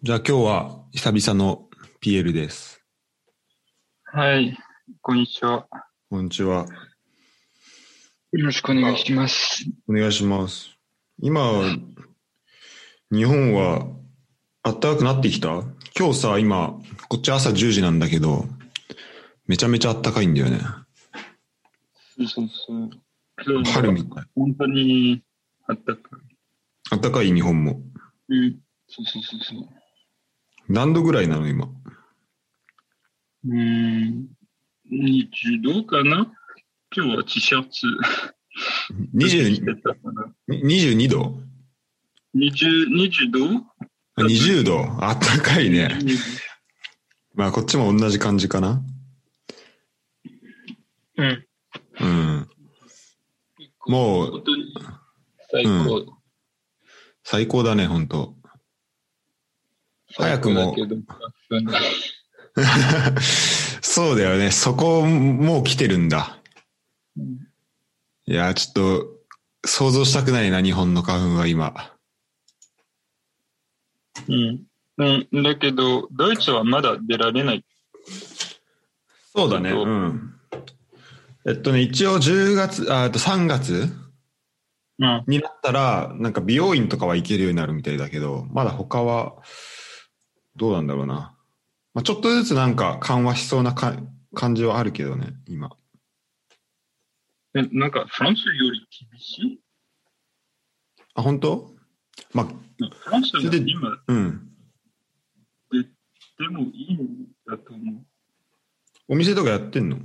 じゃあ今日は久々の PL です。はい、こんにちは。こんにちは。よろしくお願いします。お願いします。今、日本は暖かくなってきた？今日さ、今、こっち朝10時なんだけど、めちゃめちゃ暖かいんだよね。そうそうそう。春みたい。本当にあったかい。暖かい日本も。うん。そうそうそうそう。何度ぐらいなの今？うーん。20度かな？今日は T シャツ。着20てたかな22度？20 20度？あ ?20 度暖かいね。20まあこっちも同じ感じかな。うん。うん。もう最高。最高だね、本当早くも そうだよね。そこ、もう来てるんだ。うんいや、ちょっと、想像したくないな、日本の花粉は今。うん。うん。だけど、ドイツはまだ出られない。そうだね。そううん。えっとね、一応10月、ああと3月うん。になったら、なんか美容院とかは行けるようになるみたいだけど、まだ他は、どうなんだろうな。まあ、ちょっとずつなんか緩和しそうなか感じはあるけどね、今。え、なんか、フランスより厳しい？あ、本当？まあ、フランスは今うん。ででもいいんだと思お店とかやってんの？う。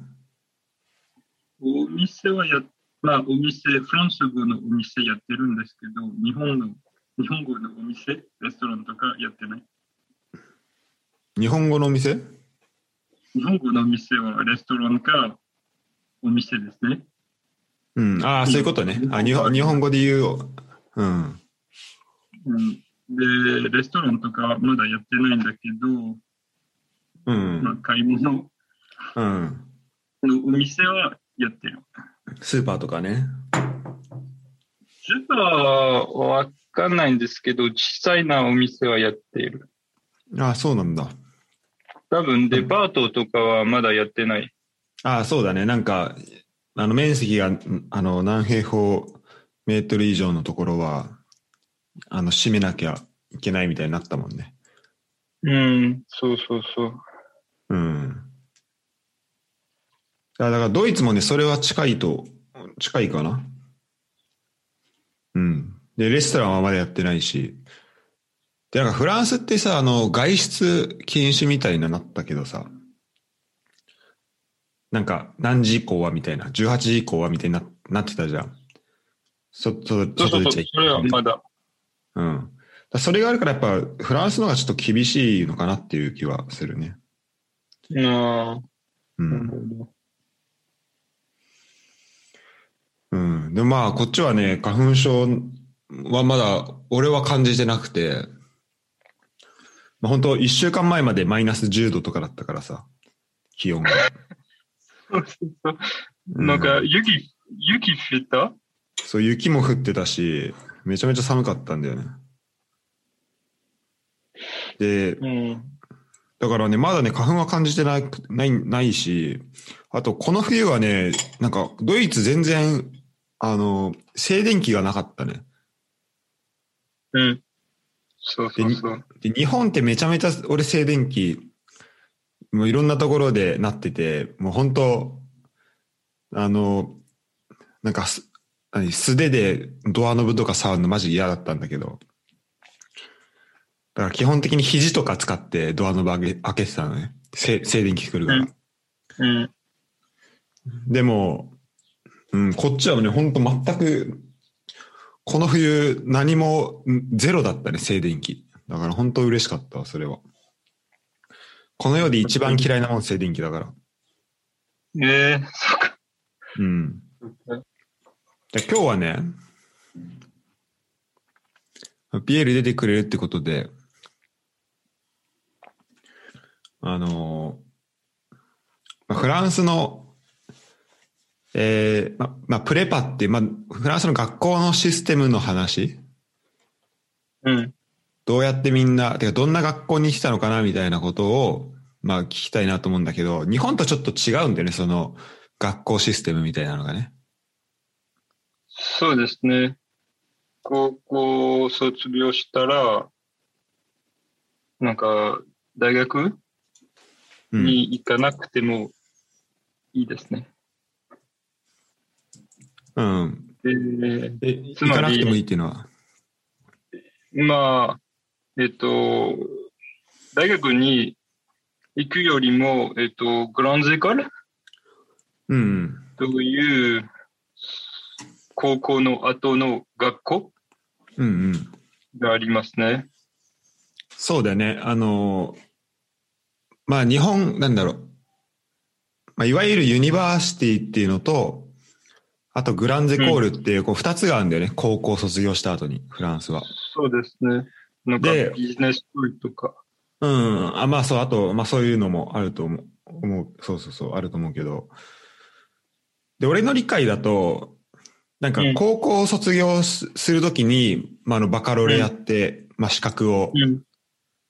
お店はや、まあ、お店、フランス語のお店やってるんですけど、日本の、日本語のお店、レストランとかやってない。日本語のお店？日本語のお店はレストランかお店ですね。うん。ああ、そういうことね。あ、日本日本語で言う。うん。うん、で、レストランとかまだやってないんだけど、うん。まあ、買い物うん。のお店はやってる。スーパーとかね。スーパーはわかんないんですけど、小さいなお店はやっている。ああ、そうなんだ。多分デパートとかはまだやってない。ああ、そうだね。なんか、あの、面積が、んあの、何平方メートル以上のところは、あの、閉めなきゃいけないみたいになったもんね。うん、そうそうそう。うん。あだから、ドイツもね、それは近いと、近いかな。うん。で、レストランはまだやってないし。で、なんかフランスってさ、あの、外出禁止みたいななったけどさ、なんか、何時以降はみたいな、18時以降はみたいにななってたじゃん。外そうそう。出ちゃいそれはまだ。うん。それがあるからやっぱフランスの方がちょっと厳しいのかなっていう気はするね。ああ、う。なん。うん。でもまあこっちはね、花粉症はまだ俺は感じてなくて、まあ本当一週間前までマイナス10度とかだったからさ、気温が。そうそうそう。うんなんか、雪、雪降った？そう、雪も降ってたし、めちゃめちゃ寒かったんだよね。で、うん。だからね、まだね、花粉は感じてない、ない、ないし、あと、この冬はね、なんか、ドイツ全然、あの、静電気がなかったね。うん。そうそうそう。で、日本ってめちゃめちゃ、俺静電気、もういろんなところでなってて、もう本当あの、なんかす、何素手でドアノブとか触るのマジ嫌だったんだけど、だから基本的に肘とか使ってドアノブ開け開けてたのね。せ静電気来るから。うんうん。でも、うん、こっちはね、本当全く、この冬何もんゼロだったね、静電気。だから本当嬉しかったわ、それは。この世で一番嫌いなもん静電気だから。ええそっか。うん。今日はね、ピエール出てくれるってことで、あのまあフランスの、えーままあ、プレパって、まあ、フランスの学校のシステムの話うん。どうやってみんな、てかどんな学校に来たのかなみたいなことを、まあ聞きたいなと思うんだけど、日本とちょっと違うんだよね、その学校システムみたいなのがね。そうですね。高校卒業したら、なんか、大学うん。に行かなくてもいいですね。うん。で、え、行つまりかなくてもいいっていうのは？まあ、えっと、大学に行くよりも、えっと、グランゼカル？うん。という高校の後の学校？うんうん。がありますね。そうだよね。あの、まあ日本、なんだろう。まあ、いわゆるユニバーシティっていうのと、あとグランゼコールっていう、こう二つがあるんだよね。高校卒業した後に、フランスは。そうですね。なんかでビジネススクールとか。うん。あ、まあそう、あと、まあそういうのもあると思う。思うそうそうそう、あると思うけど。で、俺の理解だと、なんかうん高校を卒業すするときに、まああのバカロレアって、まあ資格を、うん。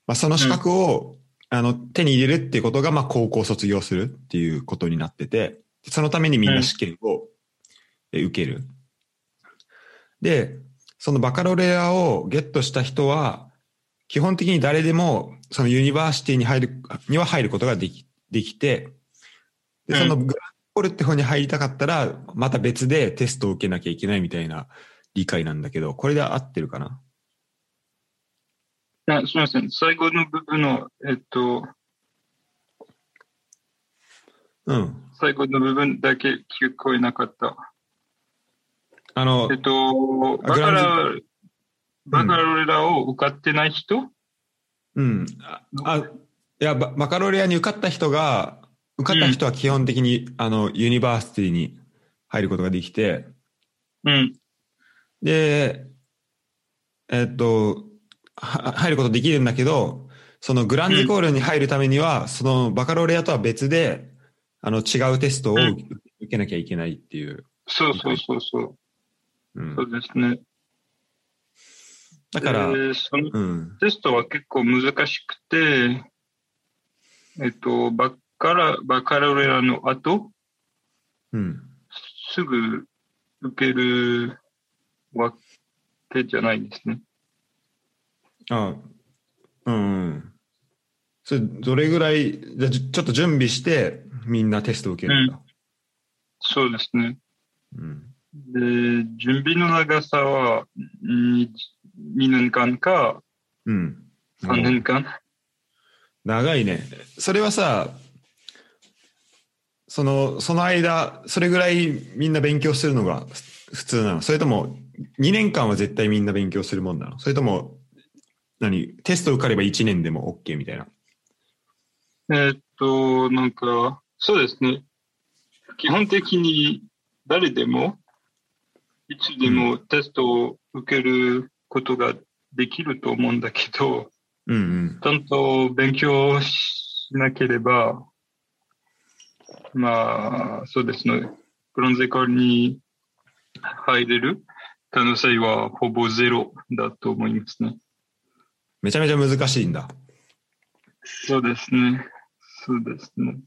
まあその資格を、あの手に入れるっていうことが、まあ高校を卒業するっていうことになってて、そのためにみんな試験をえ受ける。で、そのバカロレアをゲットした人は、基本的に誰でも、そのユニバーシティに入る、には入ることができ、できて、で、うんそのグランコールって方に入りたかったら、また別でテストを受けなきゃいけないみたいな理解なんだけど、これで合ってるかな？あすみません。最後の部分の、えっと、うん。最後の部分だけ聞こえなかった。あのえっ、と、あバカグララ、バカラレラを受かってない人、うん。あ、あいや、ババカロレアに受かった人が、受かった人は基本的に、あの、ユニバーシティに入ることができて、うん。で、えっと、は入ることできるんだけど、そのグランゼコールに入るためには、そのバカロレアとは別で、あの、違うテストを受けなきゃいけないっていう。そうそうそうそう。うんそうですね。だから、でそのうん。テストは結構難しくて、えっと、バカラ、バカラレラの後、うん。すぐ受けるわけじゃないですね。あうんうん。それ、どれぐらい、じゃあちょっと準備して、みんなテストを受けるんだ。そうですね。うん。で、準備の長さは 2, 2年間かうん。3年間？長いね。それはさ、その、その間、それぐらいみんな勉強するのが普通なの？それとも、2年間は絶対みんな勉強するもんなの？それとも、何？テスト受かれば1年でも OK みたいな？えーっと、なんか、そうですね。基本的に誰でも、いつでもテストを受けることができると思うんだけど、うんうん。ちゃんと勉強しなければ、まあ、そうですね。ブロンゼカに入れる可能性はほぼゼロだと思いますね。めちゃめちゃ難しいんだ。そうですね。そうですね。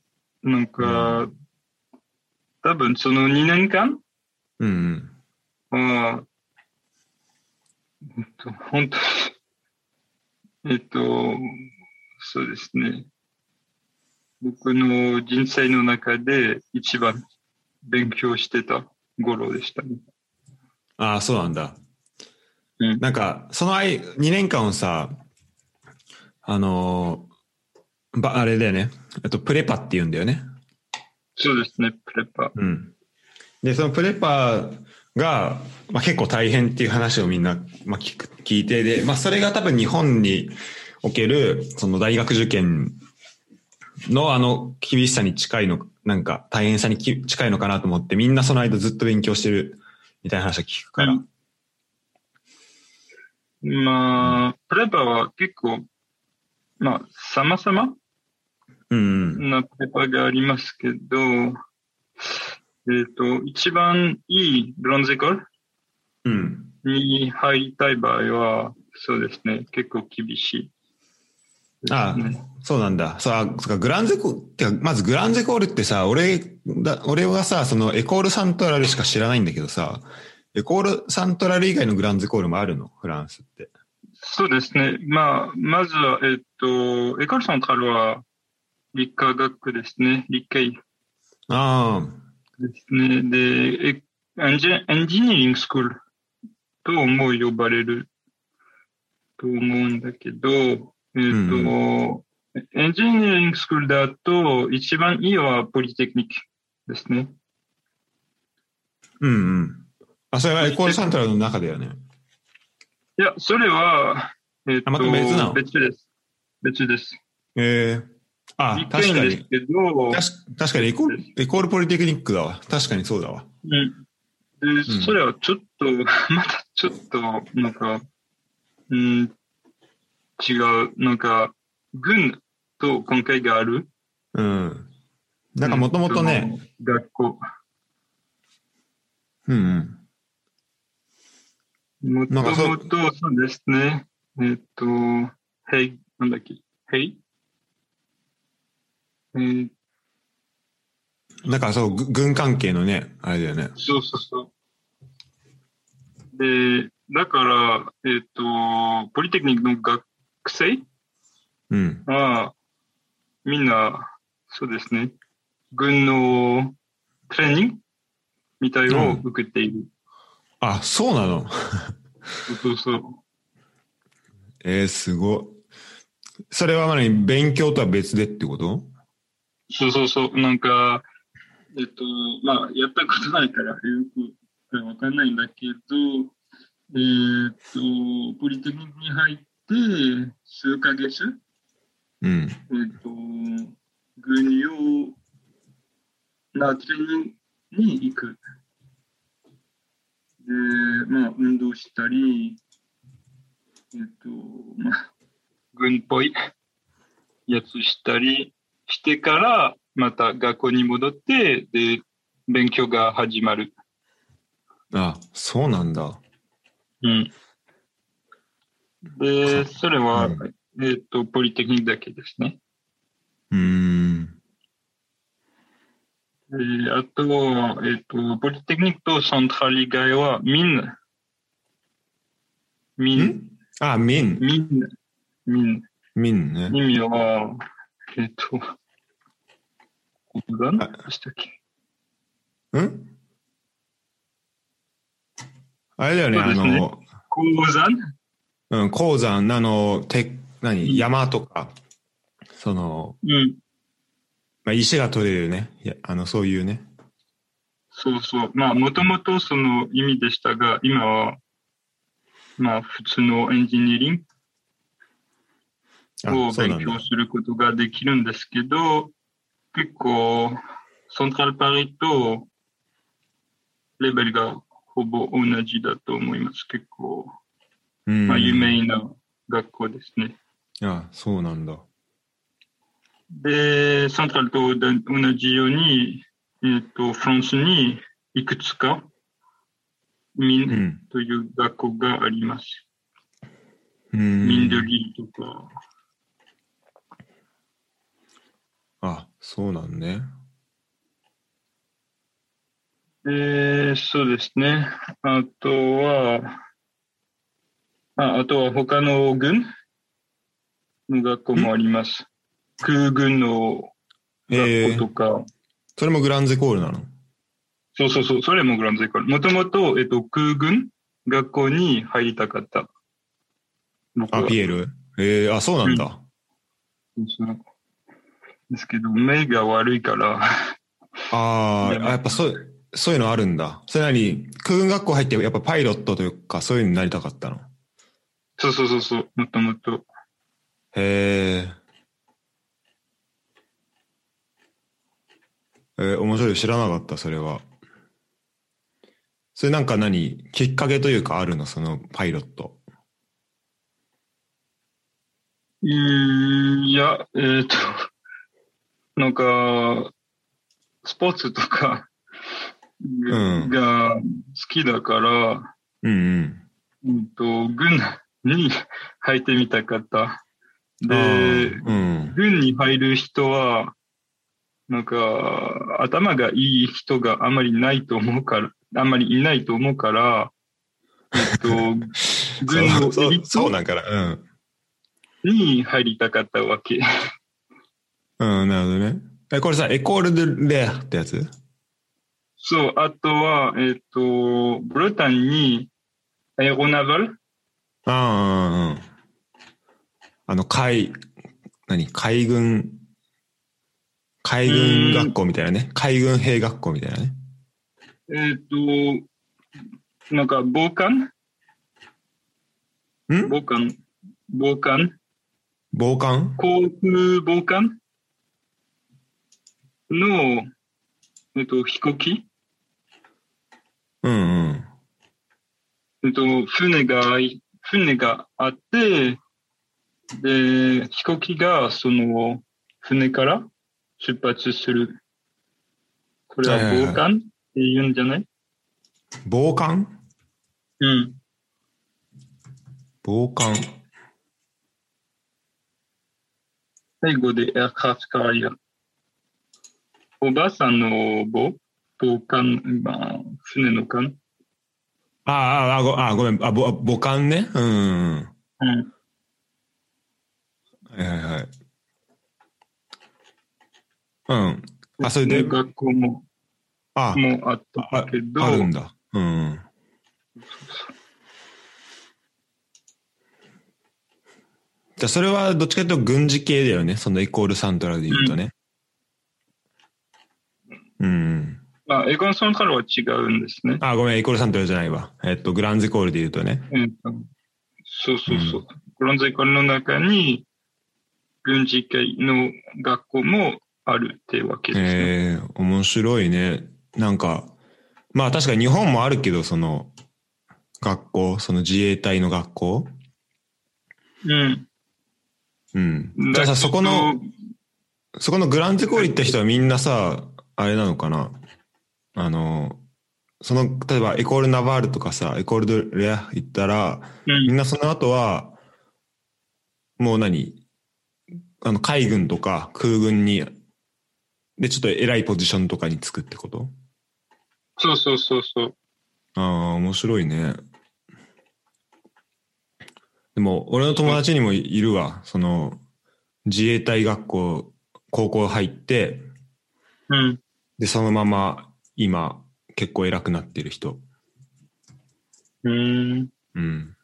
なんか、多分その2年間うんうん。は、えっと、本当に、えっと、そうですね。僕の人生の中で一番勉強してた頃でしたね。ああ、そうなんだ。うんなんか、その間、2年間をさ、あのーば、あれだよね。えっと、プレパって言うんだよね。そうですね、プレパ。うん。で、そのプレパが、まあ、結構大変っていう話をみんな、まあ、聞く、聞いて、で、まあ、それが多分日本における、その大学受験のあの厳しさに近いの、なんか大変さにき近いのかなと思って、みんなその間ずっと勉強してるみたいな話を聞くから。うんまあ、プレパは結構、まあ、様々うんうん。なペーパーがありますけど、えっ、と、一番いいブロンゼカルうん。に入りたい場合は、そうですね。結構厳しい。ああ、そうなんだ。そか、グランゼコ、てか、まずグランゼコールってさ、俺だ、俺はさ、そのエコールサントラルしか知らないんだけどさ、エコールサントラル以外のグランゼコールもあるの？フランスって。そうですね。まあ、まずは、えっと、エコールサントラルは理化学ですね。理系ああ、ですね。で、えエンジエンジニアリングスクールとも呼ばれると思うんだけど、えっ、と、エンジニアリングスクールだと一番いいはポリテクニックですね。うんうん。あ、それはエコールサントラルの中だよね。いや、それは、えっ、と、あまた別なの？別です。別です。ええあ、理確かに。系ですけど、確確かにエコール、エコールポリテクニックだわ。確かにそうだわ。うん。で、それはちょっと、またちょっと、なんか、うん、違う、なんか、軍と関係がある？うん。なんかもともとね、うん、学校。うんうん。もともと、そうですね。えっと、ヘイ、なんだっけ、ヘイ？えーなんかそう、ぐ軍関係のね、あれだよね。そうそうそう。で、だから、えっ、と、ポリテクニックの学生うん。は、みんな、そうですね、軍のトレーニングみたいを受けている。あ、そうなの？そうそう。えー、すごい。それは何勉強とは別でってこと？そうそうそう。なんか、えっと、まあ、やったことないからよくわかんないんだけど、えーっと、ポリテクニックに入って、数ヶ月、うん。えっと、軍用なトレーニングに行く。で、まあ、運動したり、えっと、まあ、軍っぽいやつしたりしてから、また学校に戻って、で、勉強が始まる。あ、そうなんだ。うん。で、それは、うえっと、ポリテクニックだけですね。うーん。であとは、えっと、ポリテクニックとセントラル以外は、ミン。ミン。ん？あ、ミン。ミン。ミン。ミンね。意味は、えっと、何でしたっけ？ん？あれだよね、ねの、鉱山？うん、鉱山、あの、て、何、山とか、その、うん。まあ、石が取れるね。いや、あの、そういうね。そうそう。まあ、もともとその意味でしたが、今は、まあ、普通のエンジニアリンあグを勉強。することができるんですけど、結構、セントラルパリとレベルがほぼ同じだと思います。結構、うん。まあ、有名な学校ですね。あ、そうなんだ。で、セントラルと同じように、えっ、と、フランスにいくつかミンうん。という学校があります。うん。ミンドリーとか。あ、そうなんね。で、そうですね。あとは、ああとは他の軍？の学校もあります。空軍のえー学校とか、それもグランゼコールなの？そうそうそう、それもグランゼコール。もともと、えっと、空軍学校に入りたかった。僕あ、はピエール？えー、あ、そうなんだ。そうですけど、目が悪いから、あーあ、やっぱそう、そういうのあるんだ。それなに、空軍学校入って、やっぱパイロットというか、そういうのになりたかったの？そうそうそうそう、もともと。へえ。えー、面白い。知らなかった、それは。それなんか何？きっかけというかあるの？そのパイロット。いや、えっ、と、なんか、スポーツとかんが好きだから、うんうん。うんと、軍に入ってみたかった。で、うん。軍に入る人は、なんか、頭がいい人があまりないと思うから、あんまりいないと思うから、えっと、軍のエリート。に入りたかったわけ。うん、なるほどね。え、これさ、エコール・ド・レアってやつ？そう、あとは、えっと、ブルタンに、エロナバル？ああ、うんうん。あの、海、何？海軍、海軍学校みたいなね。海軍兵学校みたいなね。えっと、なんか、防寒？ん？防寒？防寒？防寒？航空防寒？の、えっと、飛行機？うんうん。えっと、船が、船があって、で、飛行機がその船から出発する。これは防寒って言うんじゃない？防寒？うん。防寒。最後でエアクラフトカリア。おばあさんの防防寒、まあ、船の艦。ああ、あごあごめん。あ、ぼ母艦ね？うんうん。はいはいはい。うん。あ、それで、学校も、あ、もあったあけど、あるんだ。うん。じゃあそれはどっちかというと軍事系だよね。そのイコールサントラルで言うとね。うん。まあ、エゴンソンからは違うんですね。あ、ごめん、イコールサントラルじゃないわ。えっと、グランズイコールで言うとね。えっと、そうそうそう。ブロンズイコールの中に、軍事系の学校もあるってわけですね。ええ面白いね。なんか、まあ確かに日本もあるけど、その、学校、その自衛隊の学校。うん。うん。じゃあさ、そこの、そこのグランズコール行った人はみんなさ、あれなのかな？あの、その、例えばエコールナバールとかさ、エコールドレア行ったら、うんみんなその後は、もう何あの、海軍とか空軍に、で、ちょっと偉いポジションとかにつくってこと？そうそうそうそう。ああ、面白いね。でも、俺の友達にもいるわ。その、自衛隊学校、高校入って、うん。で、そのまま今、結構偉くなってる人。うん。うん。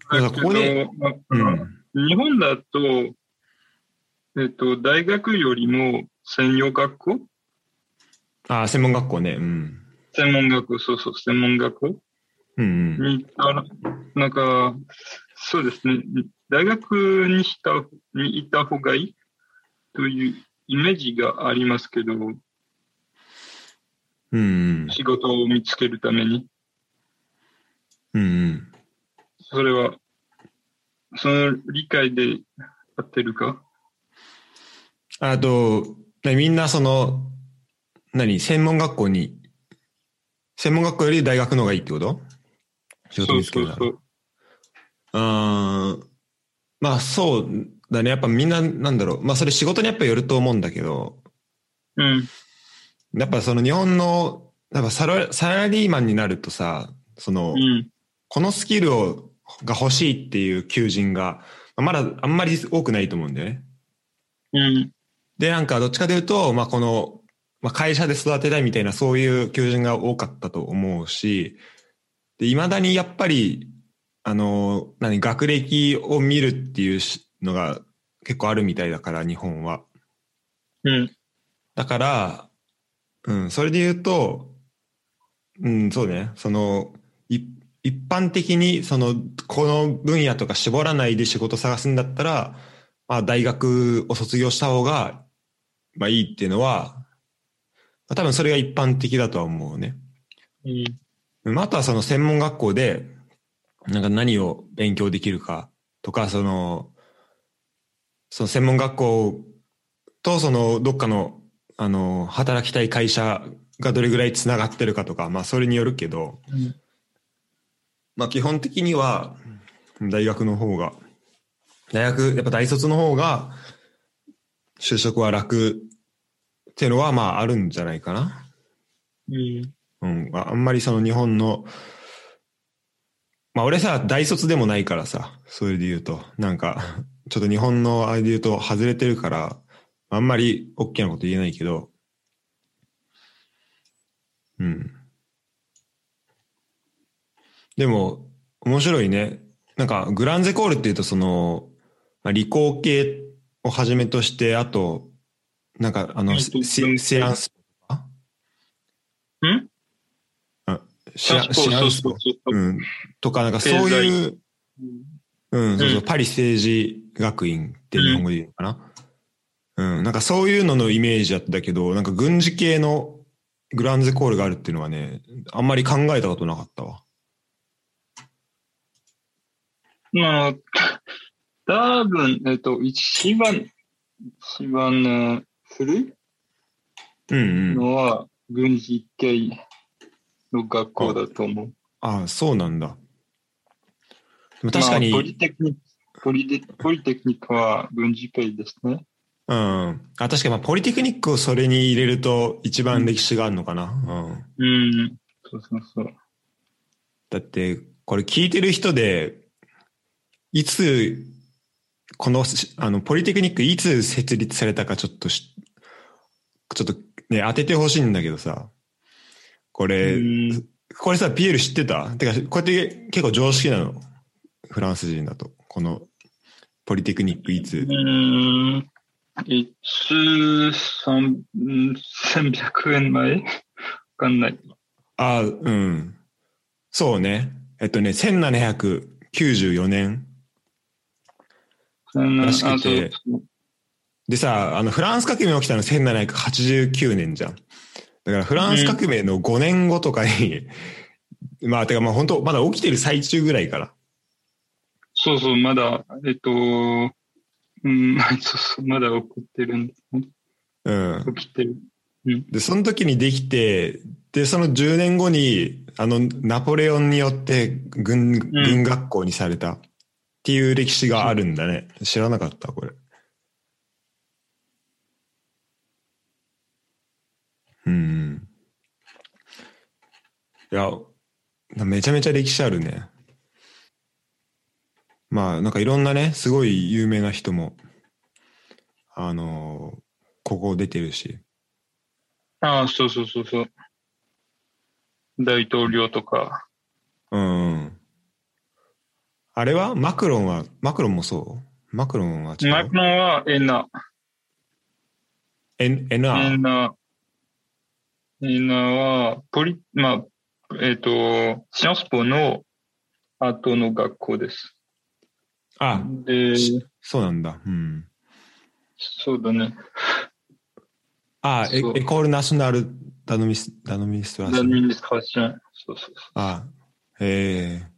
だからここでうまあん。日本だと、えっと、大学よりも専用学校？ああ、専門学校ね。うん。専門学校、そうそう、専門学校？うんうん。に行ったら、なんか、そうですね、大学にした、に行った方がいい？というイメージがありますけど、うんうん。仕事を見つけるために。うんうん。それは、その理解で合ってるか？あと、ねみんなその、何、専門学校に、専門学校より大学の方がいいってこと？仕事そう見つけるならそうそう。あーまあそうだね。やっぱみんな、なんだろう。まあそれ仕事にやっぱよると思うんだけど、うん。やっぱその日本の、やっぱサラサラリーマンになるとさ、その、うん。このスキルを、が欲しいっていう求人が、まだあんまり多くないと思うんだよね。うん。で、なんかどっちかというと、まあこの、まあ会社で育てたいみたいなそういう求人が多かったと思うし、で、未だにやっぱり、あの、何、学歴を見るっていうしのが結構あるみたいだから、日本は。うん。だから、うん、それで言うと、うん、そうね、その、い一般的に、その、この分野とか絞らないで仕事探すんだったら、まあ、大学を卒業した方が、まあ、いいっていうのは、まあ、多分それが一般的だとは思うね。うん。まああとはその専門学校で、なんか何を勉強できるかとか、その、その専門学校とそのどっかの、あの、働きたい会社がどれぐらいつながってるかとか、まあそれによるけど、まあ基本的には大学の方が、大学、やっぱ大卒の方が就職は楽っていうのはまああるんじゃないかな。うん。うん。ああんまりその日本の、まあ俺さ、大卒でもないからさ、それで言うと、なんか、ちょっと日本のあれで言うと外れてるから、あんまり大きなこと言えないけど、うん。でも、面白いね。なんか、グランゼコールっていうと、その、まあ、理工系をはじめとして、あと、なんか、あの、えっとセセランス、あんシアそうシアンスそうそうそう。うん。とか、なんかそういう、うん、そうそう、パリ政治学院って日本語で言うのかな？うん、なんかそういうののイメージだったけど、なんか軍事系のグランゼコールがあるっていうのはね、あんまり考えたことなかったわ。まあ、多分、えっと、一番、一番の古いうんうん。のは、軍事系の学校だと思う。ああ、そうなんだ。確かに、まあ、ポリテクニック、ポリデポリテクニックは軍事系ですね。うん。あ、確かに、まあ、ポリテクニックをそれに入れると一番歴史があるのかな。うん。うん。そうそうそう。だって、これ聞いてる人で、いつ、この、あの、ポリテクニックいつ設立されたかちょっとし、ちょっとね、当ててほしいんだけどさ、これ、うんこれさ、ピエール知ってた？てか、こうやって結構常識なの。フランス人だと。この、ポリテクニックいつ？うん。いつ、三、千百円前わかんない。あうん。そうね。えっとね、1794年。ららしくてでさ、あの、フランス革命起きたの1789年じゃん。だからフランス革命の5年後とかに、まあ、てかまあ本当まだ起きてる最中ぐらいから。そうそう、まだ、えっと、うん、そうそう、まだ送ってるんですね。うん。起きてる。で、その時にできて、で、その10年後に、あの、ナポレオンによって軍、軍学校にされたっていう歴史があるんだね。知らなかった、これ。うん。いや、めちゃめちゃ歴史あるね。まあ、なんかいろんなね、すごい有名な人も、あのここ出てるし。ああ、そうそうそうそう。大統領とか。うん。あれは？マクロンは、マクロンもそう？マクロンは違う？マクロンはエナ。エ NR? ナ？エナは、ポリ、まあ、えっ、と、シアンスポの後の学校です。あ、で、しそうなんだ。うん。そうだね。あ、エエコールナショナルダノミス、ダノミストラダス。ミニストラション。そうそうそう。あ、へえ。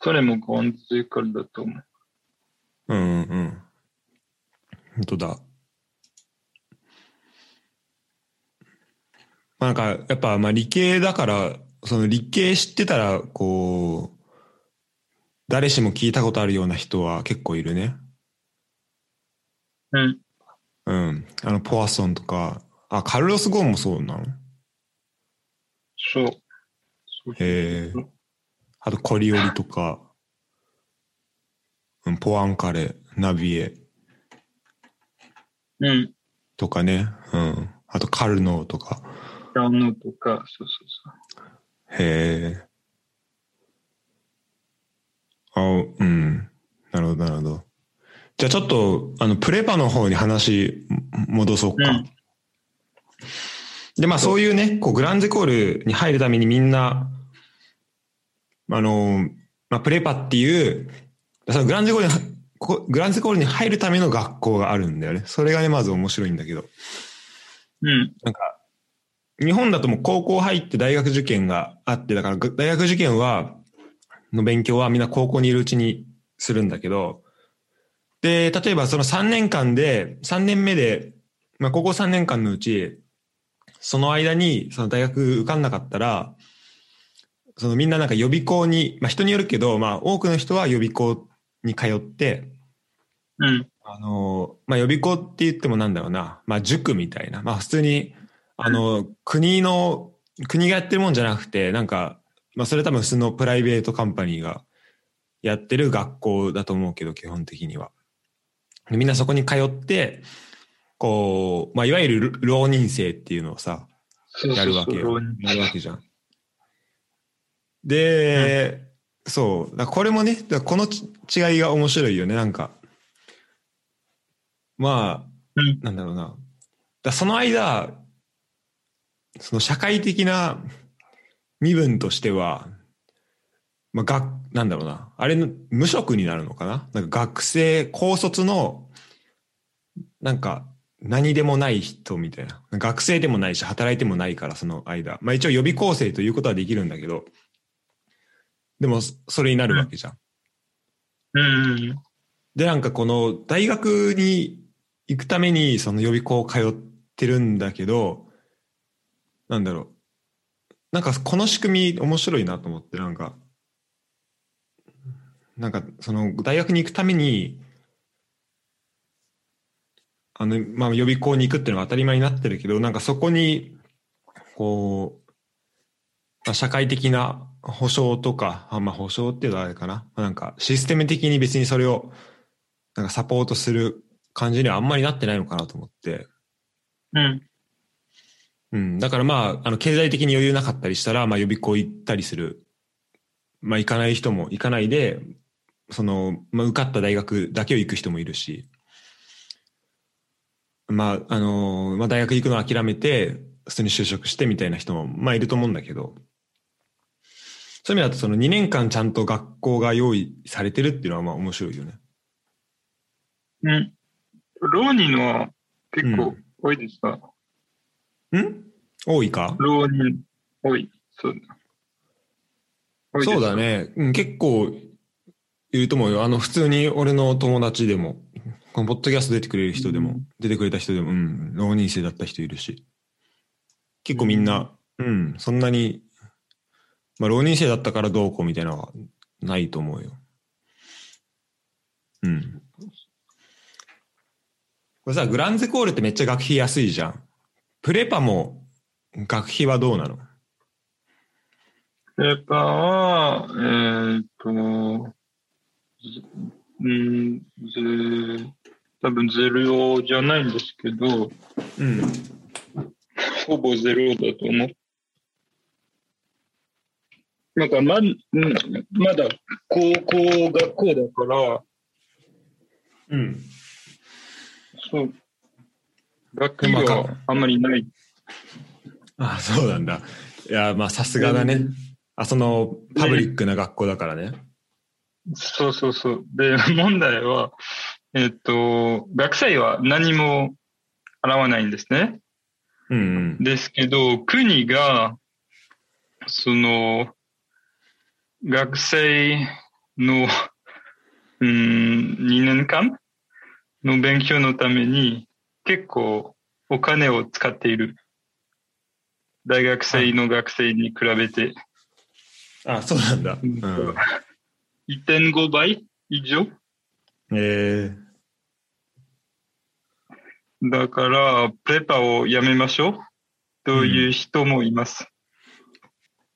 それもゴンゼからだと思う。うんうんうん。本当だ。まあなんか、やっぱ、まあ理系だから、その理系知ってたら、こう、誰しも聞いたことあるような人は結構いるね。うん。うん。あの、ポワソンとか、あ、カルロス・ゴーンもそうなの？そう。そうへえ。あと、コリオリとか、うん、ポアンカレ、ナビエうん。とかね。うん。あと、カルノーとか。ラノとか、そうそうそう。へえ。あ、うん。なるほど、なるほど。じゃあちょっと、あの、プレパの方に話戻そうか。うんで、まあそういうね、こう、グランゼコールに入るためにみんな、あの、まあプレパっていう、そのグランゼコールに、こグランゼコールに入るための学校があるんだよね。それがね、まず面白いんだけど。うん。なんか、日本だともう高校入って大学受験があって、だからぐ大学受験は、の勉強はみんな高校にいるうちにするんだけど、で、例えばその3年間で、3年目で、まあ高校3年間のうち、その間にその大学受かんなかったら、そのみんななんか予備校に、まあ人によるけど、まあ多くの人は予備校に通って、うん。あの、まあ予備校って言ってもなんだろうな、まあ塾みたいな、まあ普通に、あの、国の、国がやってるもんじゃなくて、なんか、まあそれ多分普通のプライベートカンパニーがやってる学校だと思うけど、基本的には。でみんなそこに通って、こう、まあいわゆる浪人生っていうのをさ、そうそうそう。やるわけよ。やるわけじゃん。で、そう。だからこれもね、このち違いが面白いよね、なんか。まあ、うん。なんだろうな。だその間、その社会的な身分としては、まあ、学、なんだろうな。あれの、無職になるのかな？なんか学生、高卒の、なんか、何でもない人みたいな。学生でもないし、働いてもないから、その間。まあ一応予備校生ということはできるんだけど、でも、そそれになるわけじゃんうん。で、なんかこの大学に行くためにその予備校通ってるんだけど、なんだろう。なんかこの仕組み面白いなと思って、なんか、なんかその大学に行くために、あの、まあ予備校に行くっていうのが当たり前になってるけど、なんかそこに、こう、まあ、社会的な保障とか、あまあ保障っていうのはあれかな。まあなんかシステム的に別にそれをなんかサポートする感じにはあんまりなってないのかなと思って。うん。うん。だからまあ、あの、経済的に余裕なかったりしたら、まあ予備校行ったりする。まあ行かない人も行かないで、その、まあ受かった大学だけを行く人もいるし。まあ、あの、まあ大学行くのを諦めて、普通に就職してみたいな人も、まあいると思うんだけど。そういう意味だとその2年間ちゃんと学校が用意されてるっていうのはまあ面白いよね。うん。浪人は結構多いですか、ん多いか？浪人多い。そうだ。そうだ。ね。うん、結構いると思うよ。あの、普通に俺の友達でも、このポッドキャスト出てくれる人でも、うん出てくれた人でも、うん、浪人生だった人いるし。結構みんな、うん、そんなに、まあ、浪人生だったからどうこうみたいなのはないと思うよ。うん。これさ、グランゼコールってめっちゃ学費安いじゃん。プレパも学費はどうなの？ペーパーは、えーっと、ずうん、ぜ、多分ゼロじゃないんですけど、うん。ほぼゼロだと思う。なんかま、うんまだ高校学校だから、うん。そう、学費まあはかあんまりない。あそうなんだ。いや、まあさすがだね。あ、その、パブリックな学校だからね。そうそうそう。で、問題は、えっと、学生は何も払わないんですね。うんうん。ですけど、国が、その、学生の、うん、2年間の勉強のために結構お金を使っている。大学生の学生に比べて、あ、そうなんだ。うん。1.5倍？以上？えだから、プレパをやめましょうという人もいます。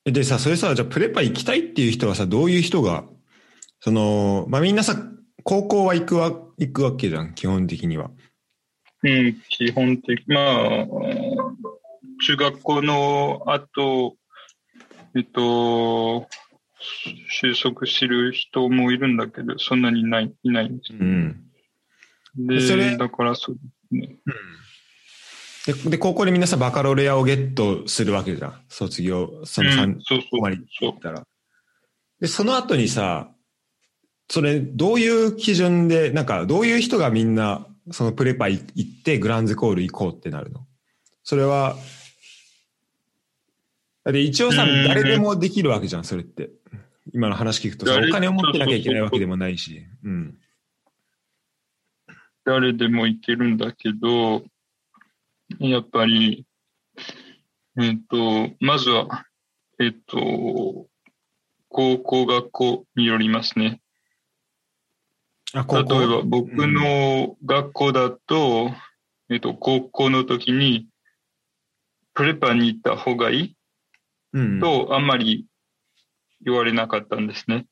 ー、でさ、それさ、じゃあプレパ行きたいっていう人はさ、どういう人が、その、まあみんなさ、高校は行くわ、行くわけじゃん、基本的には。うん、基本的。まあ、中学校の後、えっと、就職する人もいるんだけど、そんなにない、いないんです。うん。で、それだからそうですね。で、で、高校でみんなさ、バカロレアをゲットするわけじゃん。卒業、そのう3ん、そうそうこまでそう行ったら。で、その後にさ、それ、どういう基準で、なんか、どういう人がみんな、そのプレパ行って、グランズコール行こうってなるのそれは、で、一応さ、うん誰でもできるわけじゃん、それって。今の話聞くとさ、誰お金を持ってなきゃいけないわけでもないし。うん。誰でもいけるんだけど、やっぱり、えっと、まずは、えっと、高校学校によりますね。あ、例えば僕の学校だと、えっと、高校の時に、プレパに行った方がいい？うん。と、あんまり言われなかったんですね。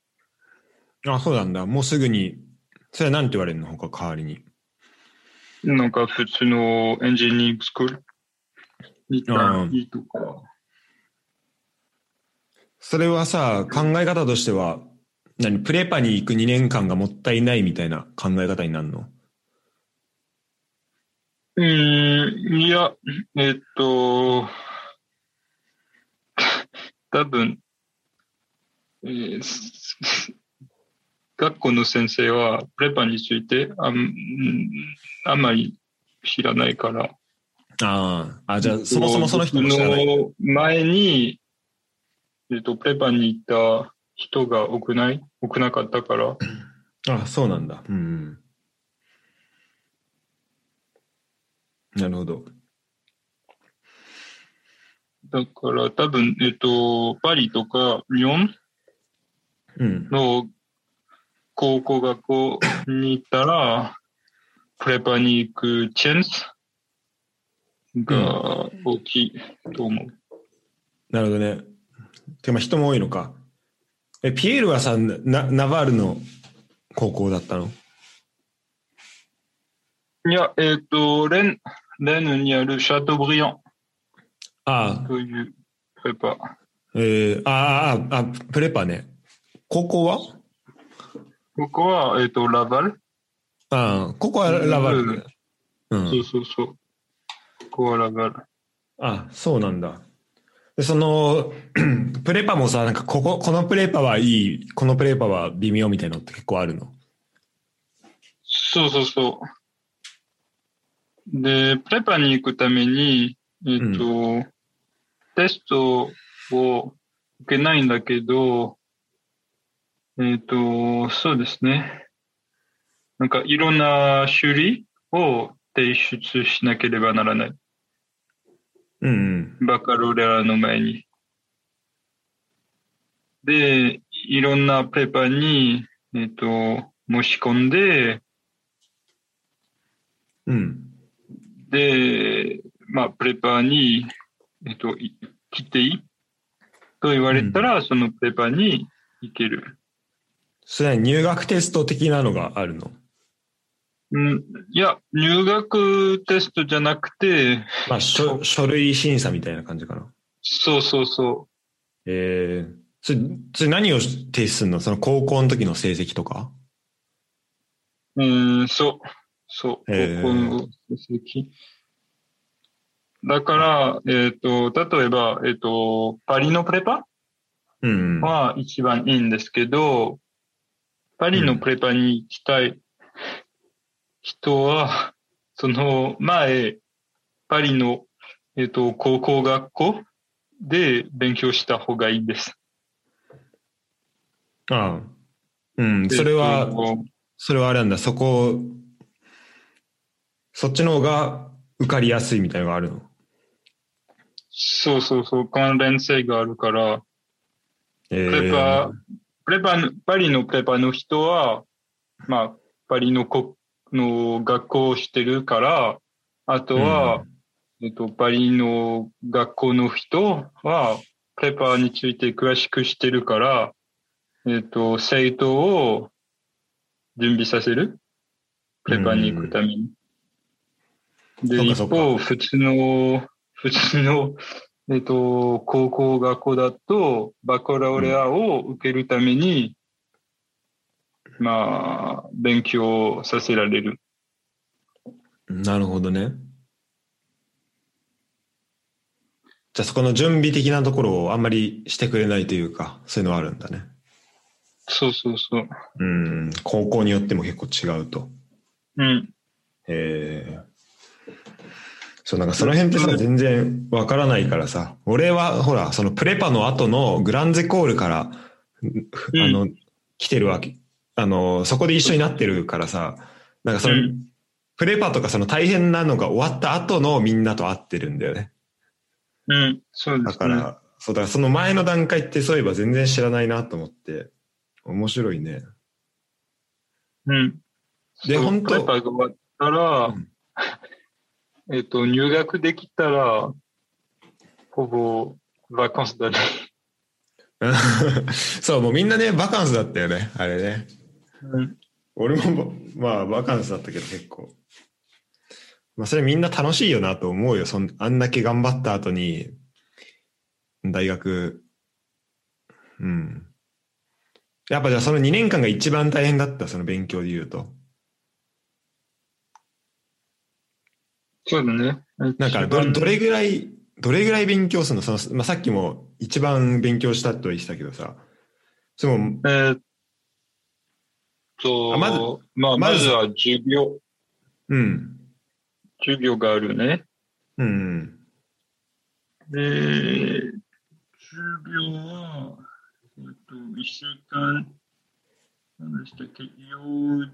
あ、そうなんだ。もうすぐに、それは何て言われるの？他代わりに。なんか普通のエンジニアスクール？に行ったらいいとか。それはさ、考え方としては、何プレパに行く2年間がもったいないみたいな考え方になるの？うーん、いや、えっと、多分、えーす学校の先生はプレパについてあんうんあんまり知らないから。ああ、あ、じゃあそもそもその人の前に、えっと、プレパに行った人が多くない？多くなかったから？あそうなんだ。うん。なるほど。だから多分、えっと、パリとか日本？うん。の高校学校に行ったら、プレパに行くチャンス？が大きいと思う。なるほどね。てかまあ人も多いのか。え、ピエールはさ、ナナバールの高校だったの？いや、えっ、と、レン、レンヌにあるシャトブリアンああ、というプレパ。えー、あーあー、あ、プレパね。高校は？ここは、えっ、と、ラバル、ああ、ここはラバルね。うん。そうそうそう。ここはラバル。あ、そうなんだ。で、その、プレパもさ、なんかここ、このプレパはいい、このプレパは微妙みたいなのって結構あるの？そうそうそう。で、プレパに行くために、えっ、と、テストを受けないんだけど、えっ、と、そうですね。なんかいろんな種類を提出しなければならない。うんバカロレアの前に。で、いろんなプレパに、えっ、と、申し込んで、うん。うん。で、まあ、プレパーに、えっと、い来ていい？と言われたら、そのプレパーに行ける。それは入学テスト的なのがあるの？うん、いや、入学テストじゃなくて、まあ、書書類審査みたいな感じかな。そうそうそえー、それ、それ何を提出するの？その高校の時の成績とか？う。うん、そう、そう、高校の成績。だから、えっ、と、例えば、えっ、と、パリのプレパうん。は一番いいんですけど、パリのプレパに行きたい人は、その前、パリの、えっと、高校学校で勉強した方がいいです。ああ。うん、それは、えっとそれはあれなんだ、そこ、そっちの方が受かりやすいみたいなのがあるの？そうそうそう、関連性があるから、えプレパ、プレパの、パリのプレパの人は、まあ、パリのこの学校をしてるから、あとは、えっと、パリの学校の人は、プレパについて詳しくしてるから、えっと、生徒を準備させる？プレパに行くために。で、一そっかそっか方、普通の、普通の、えっと、高校学校だと、バカラオレアを受けるために、まあ、勉強させられる。なるほどね。じゃあそこの準備的なところをあんまりしてくれないというか、そういうのはあるんだね。そうそうそう。うん、高校によっても結構違うと。うん。えーそう、なんかその辺ってさ、全然わからないからさ、俺はほら、そのプレパの後のグランゼコールから、あの、来てるわけ。あの、そこで一緒になってるからさ、なんかその、うんプレパとかその大変なのが終わった後のみんなと会ってるんだよね。うん。そうですね。だから、そうだからその前の段階ってそういえば全然知らないなと思って、面白いね。うん。で本当？ペーパーが終わったら、うんえっと、入学できたら、ほぼ、バカンスだね。そう、もうみんなね、バカンスだったよね、あれね。うん。俺も、まあ、バカンスだったけど結構。まあ、それみんな楽しいよなと思うよ。そんあんだけ頑張った後に、大学、うん。やっぱじゃあその2年間が一番大変だった、その勉強で言うと。そうだね。なんかど、どれぐらい、どれぐらい勉強するの？その、まあ、さっきも一番勉強したと言ってたけどさ。その、えーっと、あまずまあ、まずは授業、うん。授業があるね。うん。で、授業は、えっと、一週間、何でしたっけ、よ、4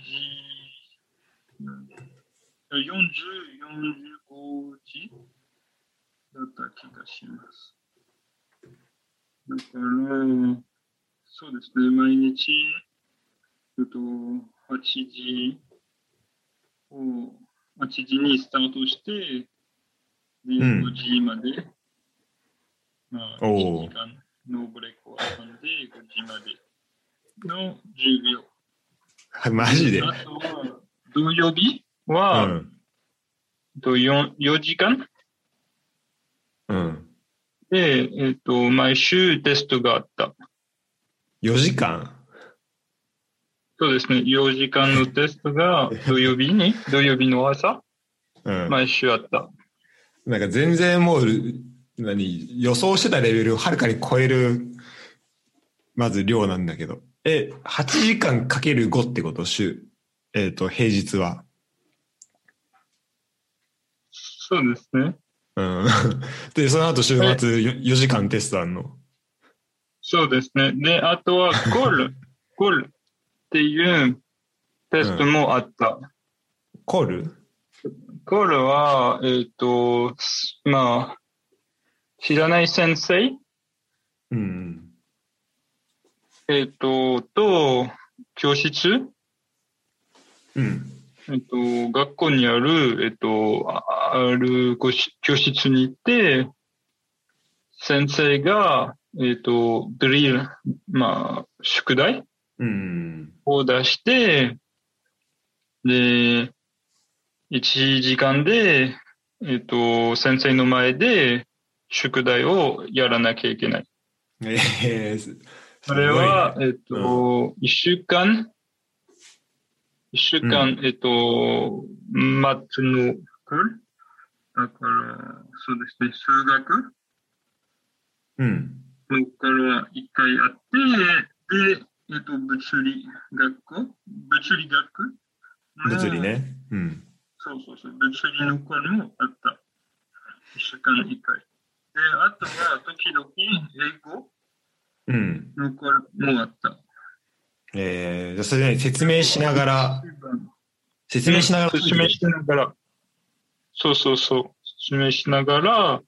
時、40、45時だった気がします。だから、そうですね、毎日、えっと、8時を、8時にスタートして、で、うん5時まで、まあ、おー1時間のブレイクを遊んで、5時までの授業。マジで？あとは、土曜日うは、ん。えっと 4, 4時間？うん。で、えっと、毎週テストがあった。4時間？そうですね、4時間のテストが 土曜日に、土曜日の朝、うん。毎週あった。なんか全然もう、何、予想してたレベルをはるかに超える、まず量なんだけど。え、8時間かける5ってこと？週。えっ、と、平日は。そうですね。うん。で、その後週末4時間テストあんの？そうですね。で、あとは、ゴール、ゴールっていうテストもあった。コール？ゴールは、えっ、と、まあ、知らない先生？うん。えっ、と、と、教室？うん。えっと、学校にある、えっと、あある教室に行って、先生が、えっと、ドリル、まあ、宿題？うん。を出して、で、1時間で、えっと、先生の前で宿題をやらなきゃいけない。ええすそれは、えっと、一週間、一週間、えっと、マッツのだから、そうですね、数学？うん。のから一回あって、で、えっと、物理学？校物理学？の物理。ね。うん。そうそうそう、物理の子もあった。一週間一回。で、あとは、時々、英語？うん。の子もあった。えー、じゃあそれね、説明しながら、説明しながら、説明しながら、そうそうそう、説明しながら、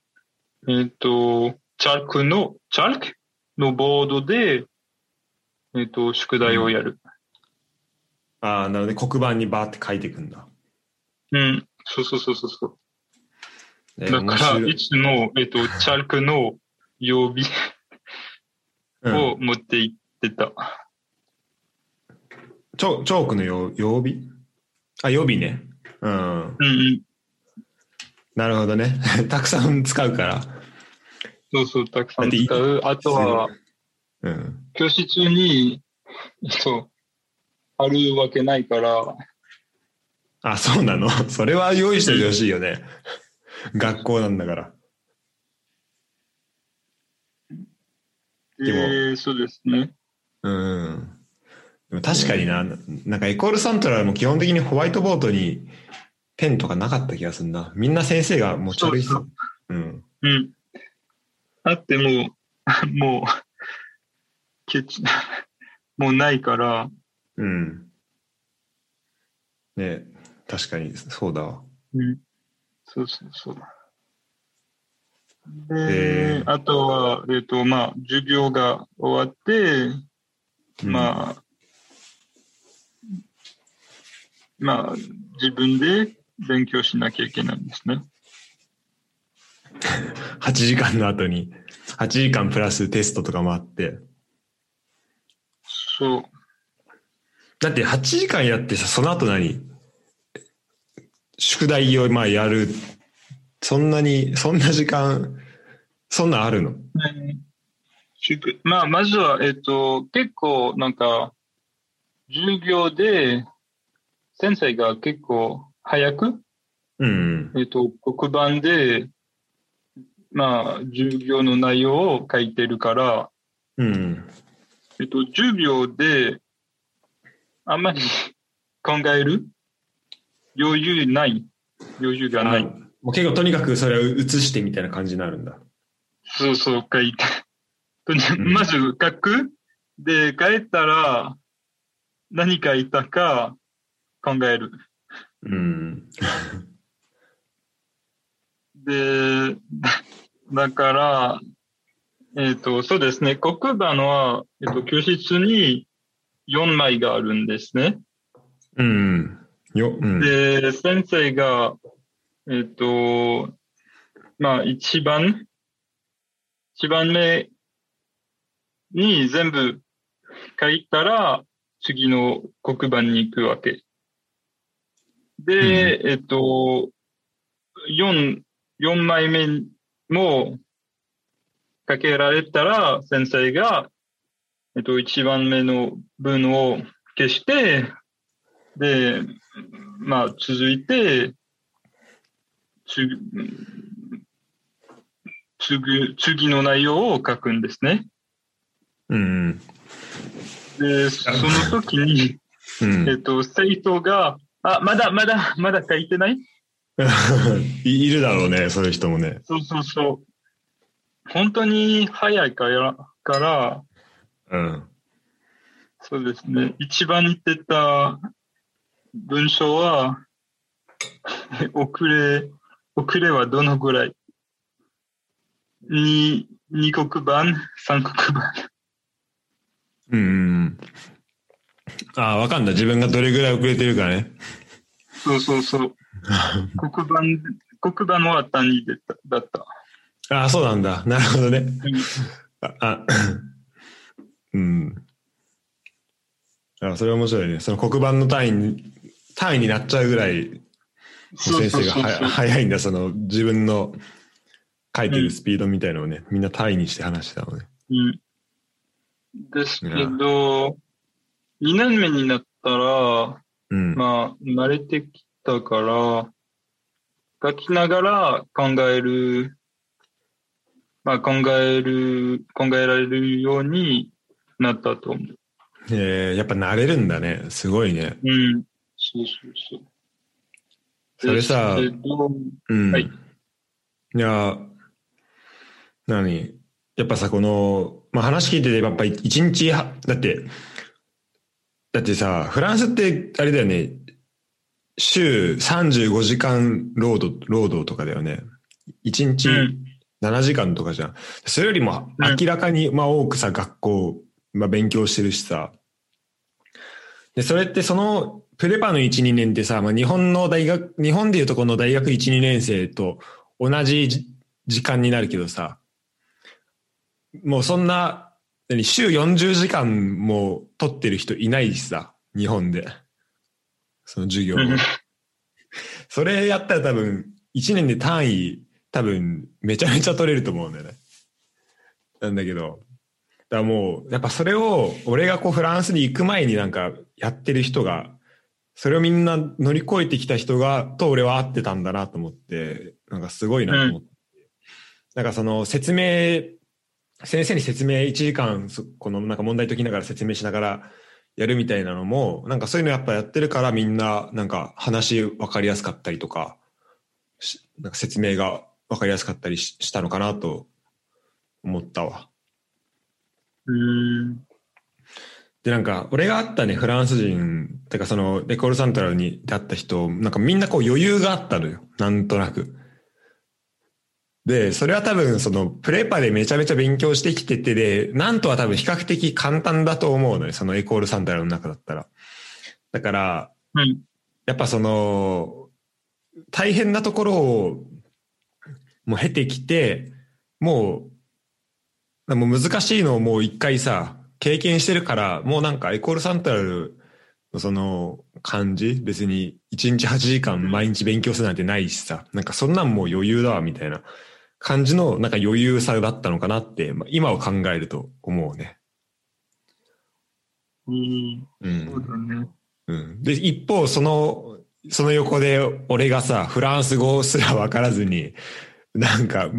えっ、と、チャルクの、チャルク？のボードで、えっ、と、宿題をやる。ああ、なので黒板にバーって書いていくんだ。うん、そうそうそうそうそう。えーだから、いつも、えっ、と、チャルクの曜日うんを持って行ってた。チョチョークの曜曜日？あ、曜日ね。うん。うんうん。なるほどね。たくさん使うから。そうそう、たくさん使う。あとは、うん。教室に、えっと、あるわけないから、あ、そうなの？それは用意しておいてほしいよね。学校なんだから。でもでそうですね。うん。でも確かにな、なんかエコールサントラルも基本的にホワイトボードにペンとかなかった気がするな。みんな先生が持ち歩いてた。そううん。うん。あっても、もう、ケチ、もうないから、うん。ね確かにそうだわ。うん。そうそうそう。で、あとは、えっ、と、まあ、授業が終わって、まあ、まあ、自分で勉強しなきゃいけないんですね。8時間の後に、8時間プラステストとかもあって。そう。だって8時間やってさ、その後何？宿題をまあやる。そんなに、そんな時間、そんなんあるの？まあ、まずは、えっ、と、結構、なんか、授業で、先生が結構早く、うん。えっ、と、黒板で、まあ、授業の内容を書いてるから、うん。えっと、10秒で、あんまり考える？余裕ない？余裕がない？もう結構とにかくそれを映してみたいな感じになるんだ。そうそう、書いて。とにうんまず書く。で、書いたら、何書いたか考える。うん。で、だから、えっ、と、そうですね。黒板は、えっ、と、教室に4枚があるんですね。うん。よ、うん。で、先生が、えっ、と、まあ、一番、一番目に全部書いたら、次の黒板に行くわけ。で、えっ、と、四、四枚目もかけられたら、先生が、えっ、と、一番目の文を消して、で、まあ、続いて、次、次、次の内容を書くんですね。うん。で、その時に、うん。えっと、生徒が、あ、まだ、まだ、まだ書いてない？いいるだろうね、そういう人もね。そうそうそう。本当に早いから、から、うん。そうですね。一番似てた文章は、遅れ、遅れはどのぐらい？二、二黒板、三黒板。うんうん。ああ、わかんだ。自分がどれぐらい遅れてるかね。そうそうそう。黒板、黒板は単位だった。ああ、そうなんだ。なるほどね。うんあ、あうん。あそれ面白いね。その黒板の単位に、単位になっちゃうぐらい、先生が早いんだ。その自分の書いてるスピードみたいのをね、みんな単位にして話してたのね。うん。ですけど、2年目になったら、うん。まあ、慣れてきたから、書きながら考える、まあ考える、考えられるようになったと思う。えー、やっぱ慣れるんだね。すごいね。うん。そうそうそう。それさうん。はいいや、何？やっぱさ、この、まあ、話聞いてて、やっぱ一日は、だって、だってさ、フランスって、あれだよね、週35時間労働、労働とかだよね。一日うん。7時間とかじゃん。それよりもうん明らかに、まあ多くさ、学校、まあ勉強してるしさ。で、それってその、プレパの1、2年ってさ、まあ日本の大学、日本でいうとこの大学1、2年生と同じじ時間になるけどさ、もうそんな、何、週40時間も取ってる人いないしさ、日本で。その授業それやったら多分、1年で単位、多分、めちゃめちゃ取れると思うんだよね。なんだけど、だからもう、やっぱそれを、俺がこうフランスに行く前になんかやってる人が、それをみんな乗り越えてきた人が、と俺は会ってたんだなと思って、なんかすごいなと思って。なんかその説明、先生に説明1時間、このなんか問題解きながら説明しながらやるみたいなのも、なんかそういうのやっぱやってるからみんななんか話分かりやすかったりとか、なんか説明が分かりやすかったりししたのかなと思ったわ。うん。で、なんか、俺が会ったね、フランス人、てかその、レコールサントラルに出会った人、なんかみんなこう余裕があったのよ。なんとなく。で、それは多分そのプレパでめちゃめちゃ勉強してきててで、なんとは多分比較的簡単だと思うのよ。そのエコールサンタラの中だったら。だから、うん。やっぱその、大変なところをもう経てきて、もう、もう難しいのをもう一回さ、経験してるから、もうなんかエコールサンタラルのその感じ、別に1日8時間毎日勉強するなんてないしさ、なんかそんなんもう余裕だわみたいな感じのなんか余裕さだったのかなって、まあ今を考えると思うね。うん。うん。そうだね。うん。で、一方、その、その横で俺がさ、フランス語すらわからずに、なんか、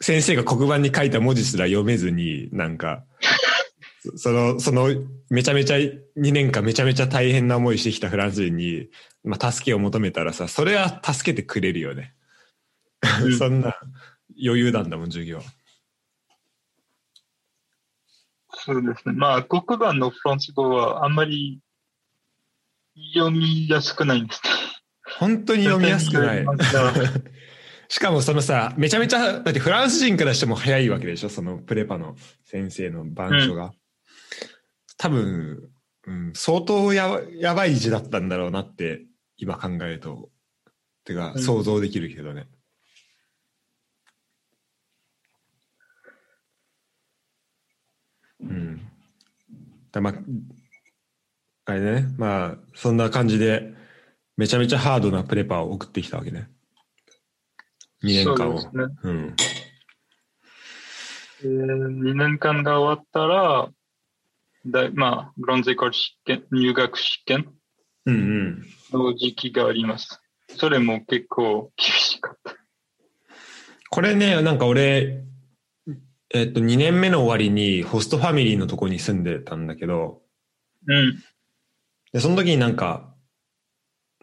先生が黒板に書いた文字すら読めずに、なんか、そその、その、めちゃめちゃ、2年間めちゃめちゃ大変な思いしてきたフランス人に、まあ、助けを求めたらさ、それは助けてくれるよね。うん そんな余裕なんだもん、授業。そうですね。まあ、黒板のフランス語はあんまり読みやすくないんですね。本当に読みやすくない。しかもそのさ、めちゃめちゃ、だってフランス人からしても早いわけでしょそのプレパの先生の板書が。多分、うん、相当ややばい字だったんだろうなって今考えると。てか、うん想像できるけどね。うん。だまあ、あれね、まあ、そんな感じで、めちゃめちゃハードなプレパを送ってきたわけね。2年間を。そうですね。うん。えー、2年間が終わったら、だまあ、ブロンズエコール試験、入学試験うんうん。の時期があります。それも結構厳しかった。これね、なんか俺、えっと、2年目の終わりにホストファミリーのとこに住んでたんだけど、うん。で、その時になんか、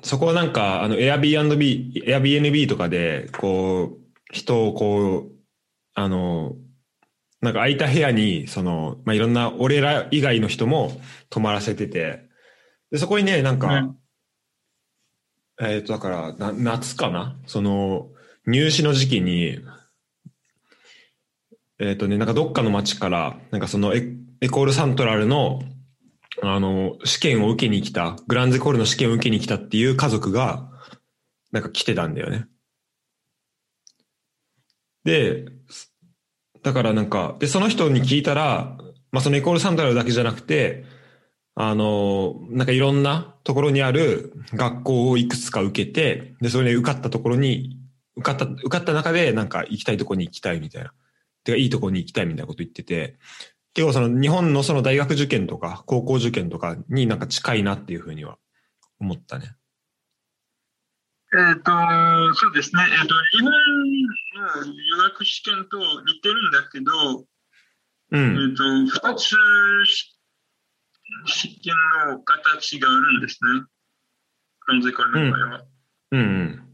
そこはなんか、あの、Airbnb、Airbnb とかで、こう、人をこう、あの、なんか空いた部屋に、その、まあ、いろんな、俺ら以外の人も泊まらせてて、で、そこにね、なんか、うん。えっ、と、だから、な、夏かな？その、入試の時期に、えっ、とね、なんかどっかの町から、なんかそのエ、エコールサントラルの、あの、試験を受けに来た、グランゼコールの試験を受けに来たっていう家族が、なんか来てたんだよね。で、だからなんか、で、その人に聞いたら、まあそのエコールサントラルだけじゃなくて、あの、なんかいろんなところにある学校をいくつか受けて、で、それで受かったところに、受かった、受かった中でなんか行きたいところに行きたいみたいな。てか、いいところに行きたいみたいなこと言ってて、結構その日本のその大学受験とか高校受験とかになんか近いなっていうふうには思ったね。えっ、と、そうですね。えっ、と、日本の入学試験と似てるんだけど、うえん。っ、と、二つし試験の形があるんですね。クロンゼカルの場合は。うんうん。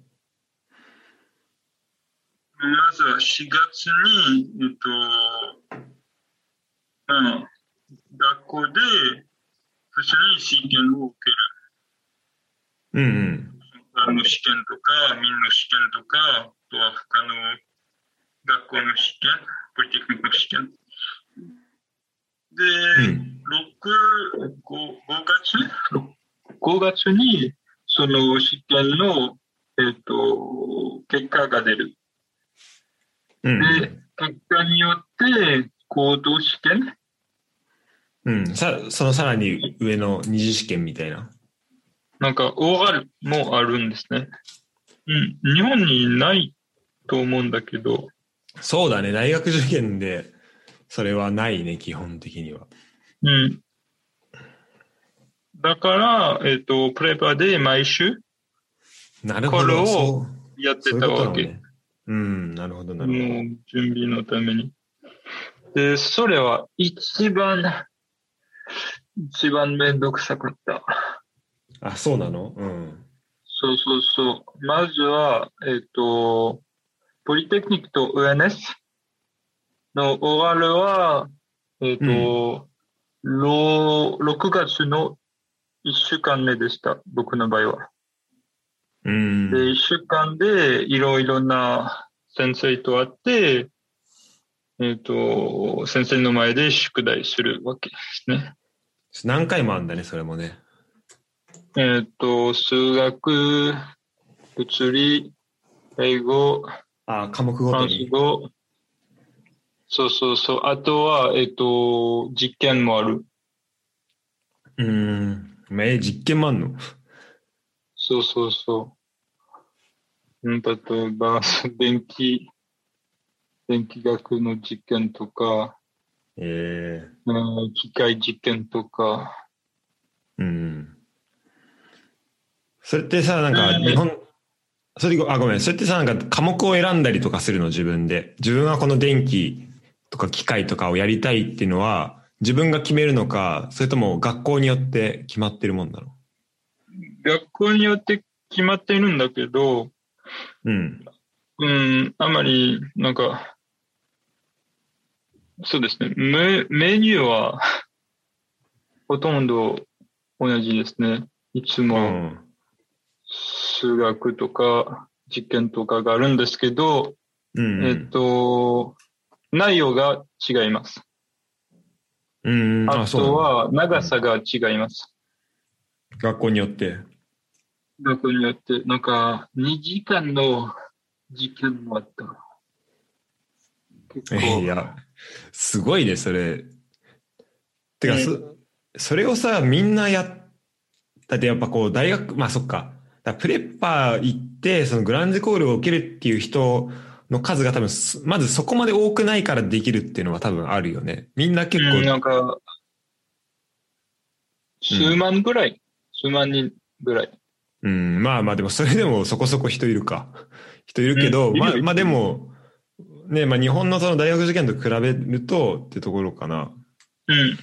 まずは4月に、えっ、と、まあ、学校で普通に試験を受ける。うんうん。あの試験とか、民の試験とか、あとは他の学校の試験、ポリテクニックの試験。で、うん。6、5, 5月 ?5 月に、その試験の、えっ、と、結果が出る。うんで、結果によって、行動試験うん。さ、そのさらに上の二次試験みたいな。なんか OR もあるんですね。うん。日本にないと思うんだけど、そうだね。大学受験で、それはないね、基本的には。うん。だから、えっ、と、プレパで毎週なるほど。これをやってたわけ。ことなのね。うん、なるほど、なるほど。準備のために。で、それは一番、一番めんどくさかった。あ、そうなの？うん。そうそうそう。まずは、えっ、と、ポリテクニックと UNS の OR は、えっ、と、ろ6月の1週間目でした。僕の場合は。うん。で、1週間でいろいろな先生と会って、えっ、と、先生の前で宿題するわけですね。何回もあんだね、それもね。えっ、と、数学、物理、英語、ああ、科目ごとに。語。そうそうそう。あとは、えっ、と、実験もある。うーん。まあえ、実験もあんの？そうそうそう。うん、例えば、電気、電気学の実験とか、ええうん機械実験とか。うん。それってさ、なんか、うん日本、それあ、ごめん。それってさ、なんか科目を選んだりとかするの、自分で。自分はこの電気とか機械とかをやりたいっていうのは、自分が決めるのか、それとも学校によって決まってるもんなの？学校によって決まっているんだけど、うん。うん、あまり、なんか、そうですね。メメニューは、ほとんど同じですね。いつうもん。数学とか実験とかがあるんですけど、うん。えっと、内容が違います。うん。あとは長さが違います。学校によって。学校によって、なんか、2時間の実験もあった。結い構、や、すごいね、それ。てか、うんそ、それをさ、みんなやっ、だってやっぱこう、大学、まあそっか。だプレッパー行って、そのグランジコールを受けるっていう人の数が多分す、まずそこまで多くないからできるっていうのは多分あるよね。みんな結うん、な構、んか、数万ぐらい、数万人ぐらい。うん、まあまあでもそれでもそこそこ人いるか。人いるけど、うんまあまあでも、ね、まあ日本のその大学受験と比べるとってところかな。うん、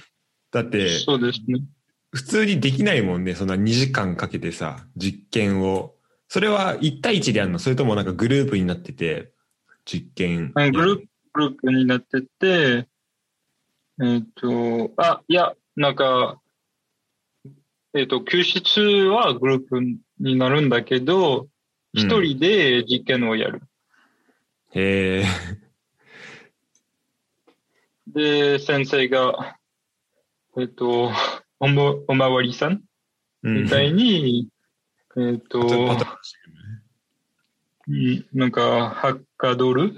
だって、そうですね。普通にできないもんね。そんな2時間かけてさ、実験を。それは1対1でやるの？それともなんかグループになってて、実験。あグループ、グループになってて、えっ、と、あ、いや、なんか、えっ、と、救出はグループになるんだけど、一人で実験をやる。へえ。で、先生が、えっ、と、おも、おまわりさんうんみたいに、えっ、と、ちょっとなんか、はっかどる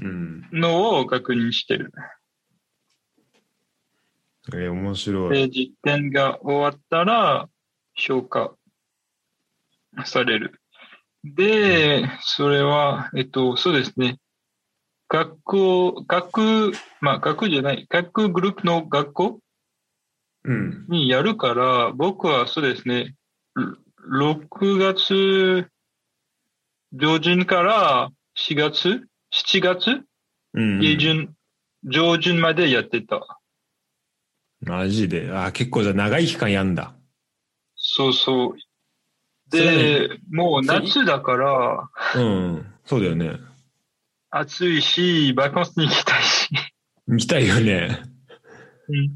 うん。のを確認してる。えー、面白い。で、実験が終わったら、評価される。で、それは、えっと、そうですね。学校、学、まあ、学じゃない、学グループの学校うん。にやるから、僕はそうですね、6月上旬から4月、7月うん。下旬、上旬までやってた。マジで。あー結構じゃあ長い期間やんだ。そうそう。で、もう夏だから、うん。そうだよね。暑いし、バカンスに行きたいし。行きたいよね。うん、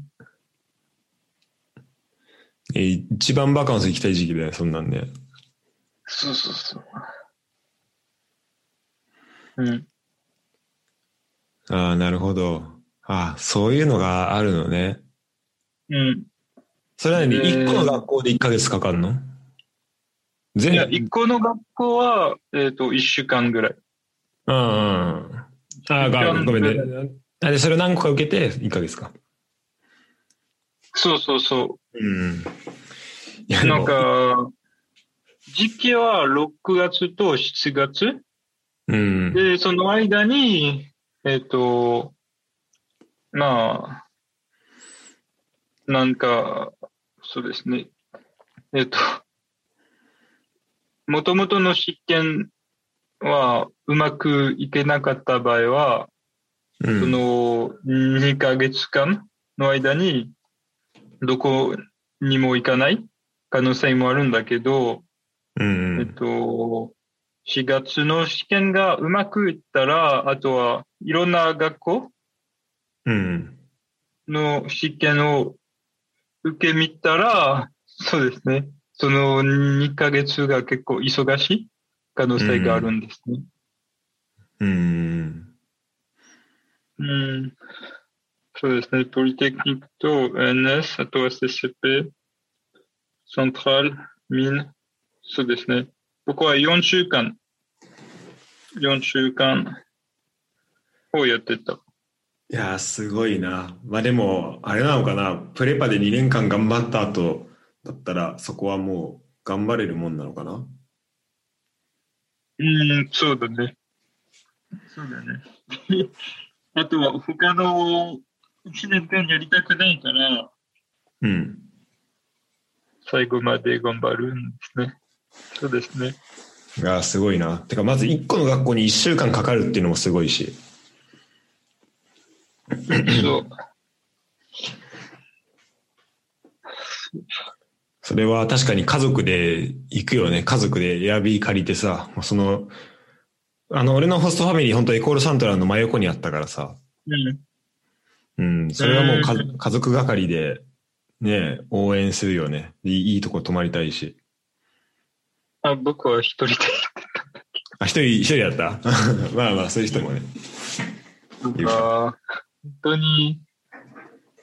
えー一番バカンス行きたい時期だよ、そんなんね。そうそうそう。うん。ああ、なるほど。ああ、そういうのがあるのね。うん。それなのに、えー一個の学校で1ヶ月かかるの？全いや、一個の学校は、えっ、と、一週間ぐらい。うんうん。ああ、がごめんね。あで、それを何個か受けて1ヶ月か。そうそうそうう。なんでも、か、時期は6月と7月。うん。で、その間に、えっ、と、まあ、なんか、そうですね。えっ、と、もともとの実験はうまくいけなかった場合は、うんその2ヶ月間の間にどこにも行かない可能性もあるんだけど、うんえっと、4月の試験がうまくいったら、あとはいろんな学校うん。の試験を受けみたら、そうですね。その2ヶ月が結構忙しい可能性があるんですね。うん。うん。そうですね。ポリテクニックと NS、あと SCP、セントラル、ミン。そうですね。僕は4週間、4週間をやってた。いやー、すごいな。まあでも、あれなのかな。プレパで2年間頑張った後だったら、そこはもう頑張れるもんなのかな？うん、そうだね。そうだね。あとは他の1年間やりたくないから、うん。最後まで頑張るんですね。そうですね。いやー、すごいな。てか、まず1個の学校に1週間かかるっていうのもすごいし。そう。それは確かに家族で行くよね。家族でエアビー借りてさ、その、あの、俺のホストファミリー、本当エコールサントラの真横にあったからさ。うん。うん、それはもうか、うん家族係で、ね、応援するよね。いいいいとこ泊まりたいし。あ僕は一人であ、一人、一人やった？まあまあ、そういう人もね。なんか、本当に、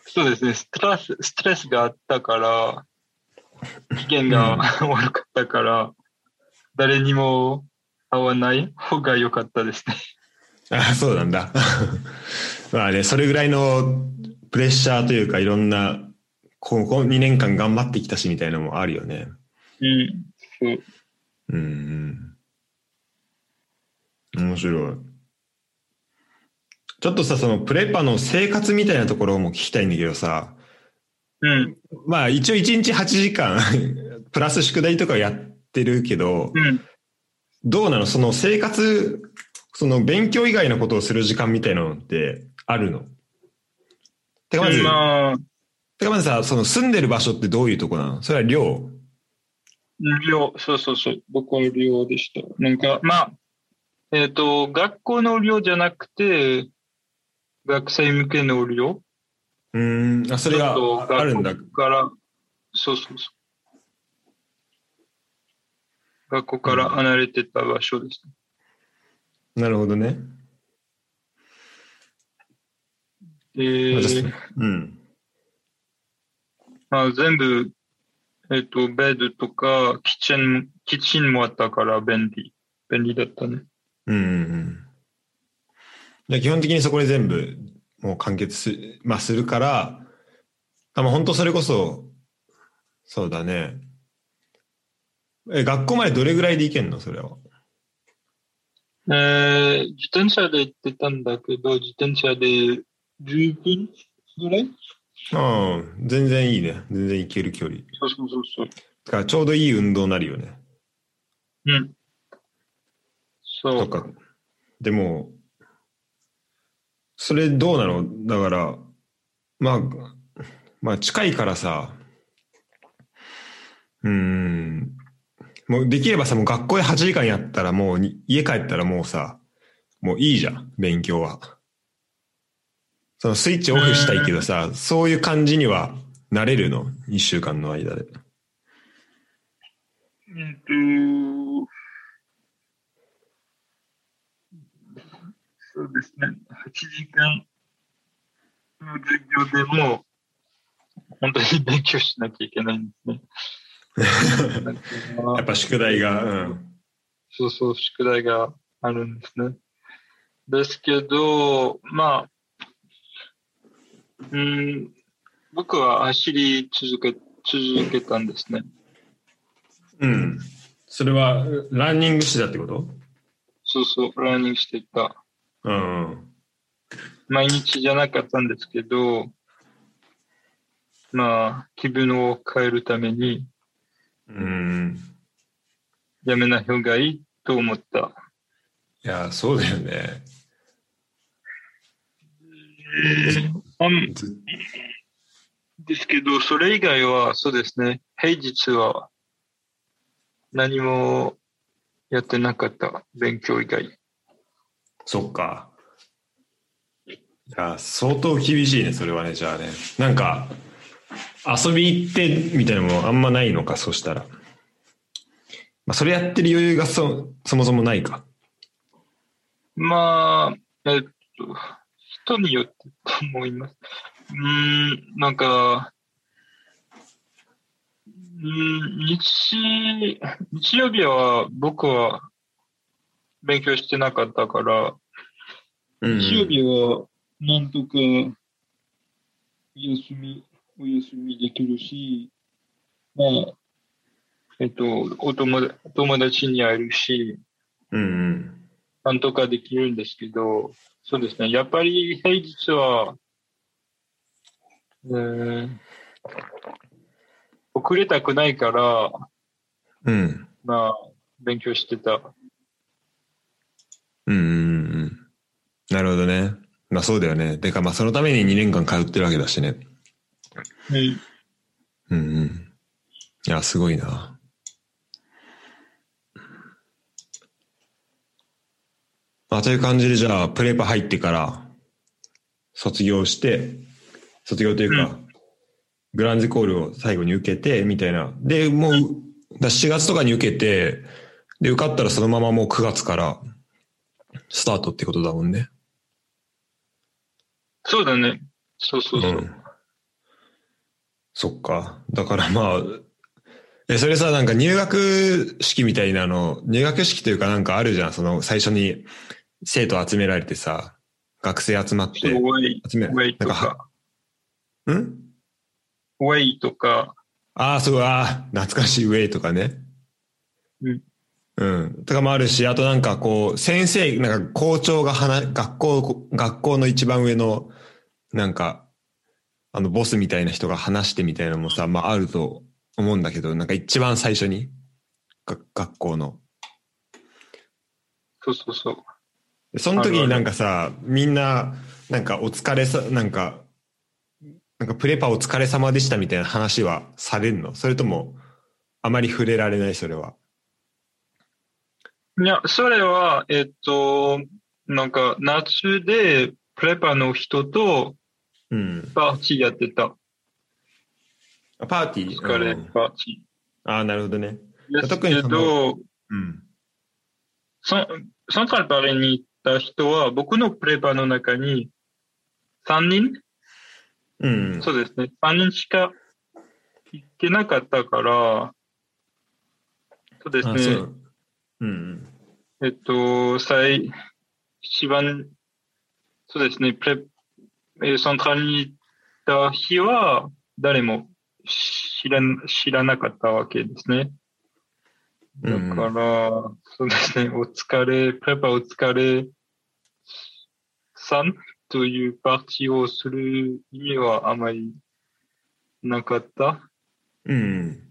そうですね、ストレス、ストレスがあったから、機嫌が 悪かったから、誰にも会わない方が良かったですね。あ、そうなんだ。まあね、それぐらいのプレッシャーというか、いろんな、ここ2年間頑張ってきたしみたいなのもあるよね。うん。そう。うんうん。面白い。ちょっとさ、そのプレパの生活みたいなところも聞きたいんだけどさ、うん。まあ一応1日8時間、プラス宿題とかやってるけど、うん。どうなの？その生活、その勉強以外のことをする時間みたいなのってあるの？てかまず、まあ、てかまずさ、その住んでる場所ってどういうとこなの？それは寮？寮、そうそうそう、僕は寮でした。なんか、まあ、えっ、と、学校の寮じゃなくて、学生向けの寮うーん、あ、それがあるんだ。から、そうそうそう。学校から離れてた場所です。なるほどね。でまあじゃあうん。まあ、全部、えっ、と、ベッドとか、キッチン、キッチンもあったから便利。便利だったね。うんうん基本的にそこで全部もう完結す,、まあ、するから、あまあ、本当それこそ、そうだね。え、学校までどれぐらいで行けんの？それは。えー、自転車で行ってたんだけど、自転車で10分ぐらい？ああ、全然いいね。全然行ける距離。そうそうそうそう。だからちょうどいい運動になるよね。うん。そう。とか。でも、それどうなの？だから、まあ、まあ近いからさ、うーん、もうできればさ、もう学校で8時間やったらもうに家帰ったらもうさ、もういいじゃん、勉強は。そのスイッチオフしたいけどさ、そういう感じにはなれるの ?1 週間の間で。うんと、そうですね。8時間の授業でも、本当に勉強しなきゃいけないんですね。やっぱ宿題が、うん。そうそう、宿題があるんですね。ですけど、まあ、うん、僕は走り続け、続けたんですね。うん。それは、ランニングしてたってこと？そうそう、ランニングしていた。うん。毎日じゃなかったんですけど、まあ、気分を変えるために、うん。やめない方がいいと思った。いや、そうだよね。あんですけど、それ以外は、そうですね、平日は何もやってなかった、勉強以外。そっか。いや、相当厳しいね、それはね、じゃあね。なんか、遊び行ってみたいなのもあんまないのか、そしたら。まあ、それやってる余裕がそ、そもそもないか。まあ、えっと、人によってと思います。うん、なんか、うん日、日曜日は僕は勉強してなかったから、うん日曜日はなんとかお休み、お休みできるし、まあ、えっと、お友友達に会えるし、うんうん。なんとかできるんですけど、そうですね。やっぱり平日は、えー、遅れたくないから、うん。まあ、勉強してた。うんうんうん。なるほどね。まあそうだよね。てかまあそのために2年間通ってるわけだしね。うん。うんうん。いや、すごいな。まあという感じでじゃあ、プレパ入ってから、卒業して、卒業というか、グランジコールを最後に受けて、みたいな。で、もう、だ7月とかに受けて、で、受かったらそのままもう9月から、スタートってことだもんね。そうだね。そうそうそう。ん。そっか。だからまあ、え、それさ、なんか入学式みたいなの、入学式というかなんかあるじゃん。その最初に生徒集められてさ、学生集まって集め、なんかか、ん？ウェイとか、ああ、そう、ああ、懐かしいウェイとかね。うん。うん。とかもあるし、あとなんかこう、先生、なんか校長が話、学校、学校の一番上の、なんか、あの、ボスみたいな人が話してみたいなのもさ、まああると思うんだけど、なんか一番最初に、が学校の。そうそうそう。でその時になんかさ、みんな、なんかお疲れさ、なんか、なんかプレパお疲れ様でしたみたいな話はされるの？それとも、あまり触れられない？それは。いや、それは、えっと、なんか、夏で、プレパの人とうん。パーティーやってた。あパーティー？お疲れうんパーティああ、なるほどね。ー。ですけど、うん。そサントラルパレに行った人は、僕のプレパの中に、3人？うん。そうですね。3人しか行ってなかったから、そうですね。う。ん。えっと、最、一番、そうですね、プレ、えーサントラルに行った日は、誰も知ら、知らなかったわけですね。だうんから、そうですね、お疲れ、プレパお疲れさんというパーティーをする意味はあまりなかった。うん。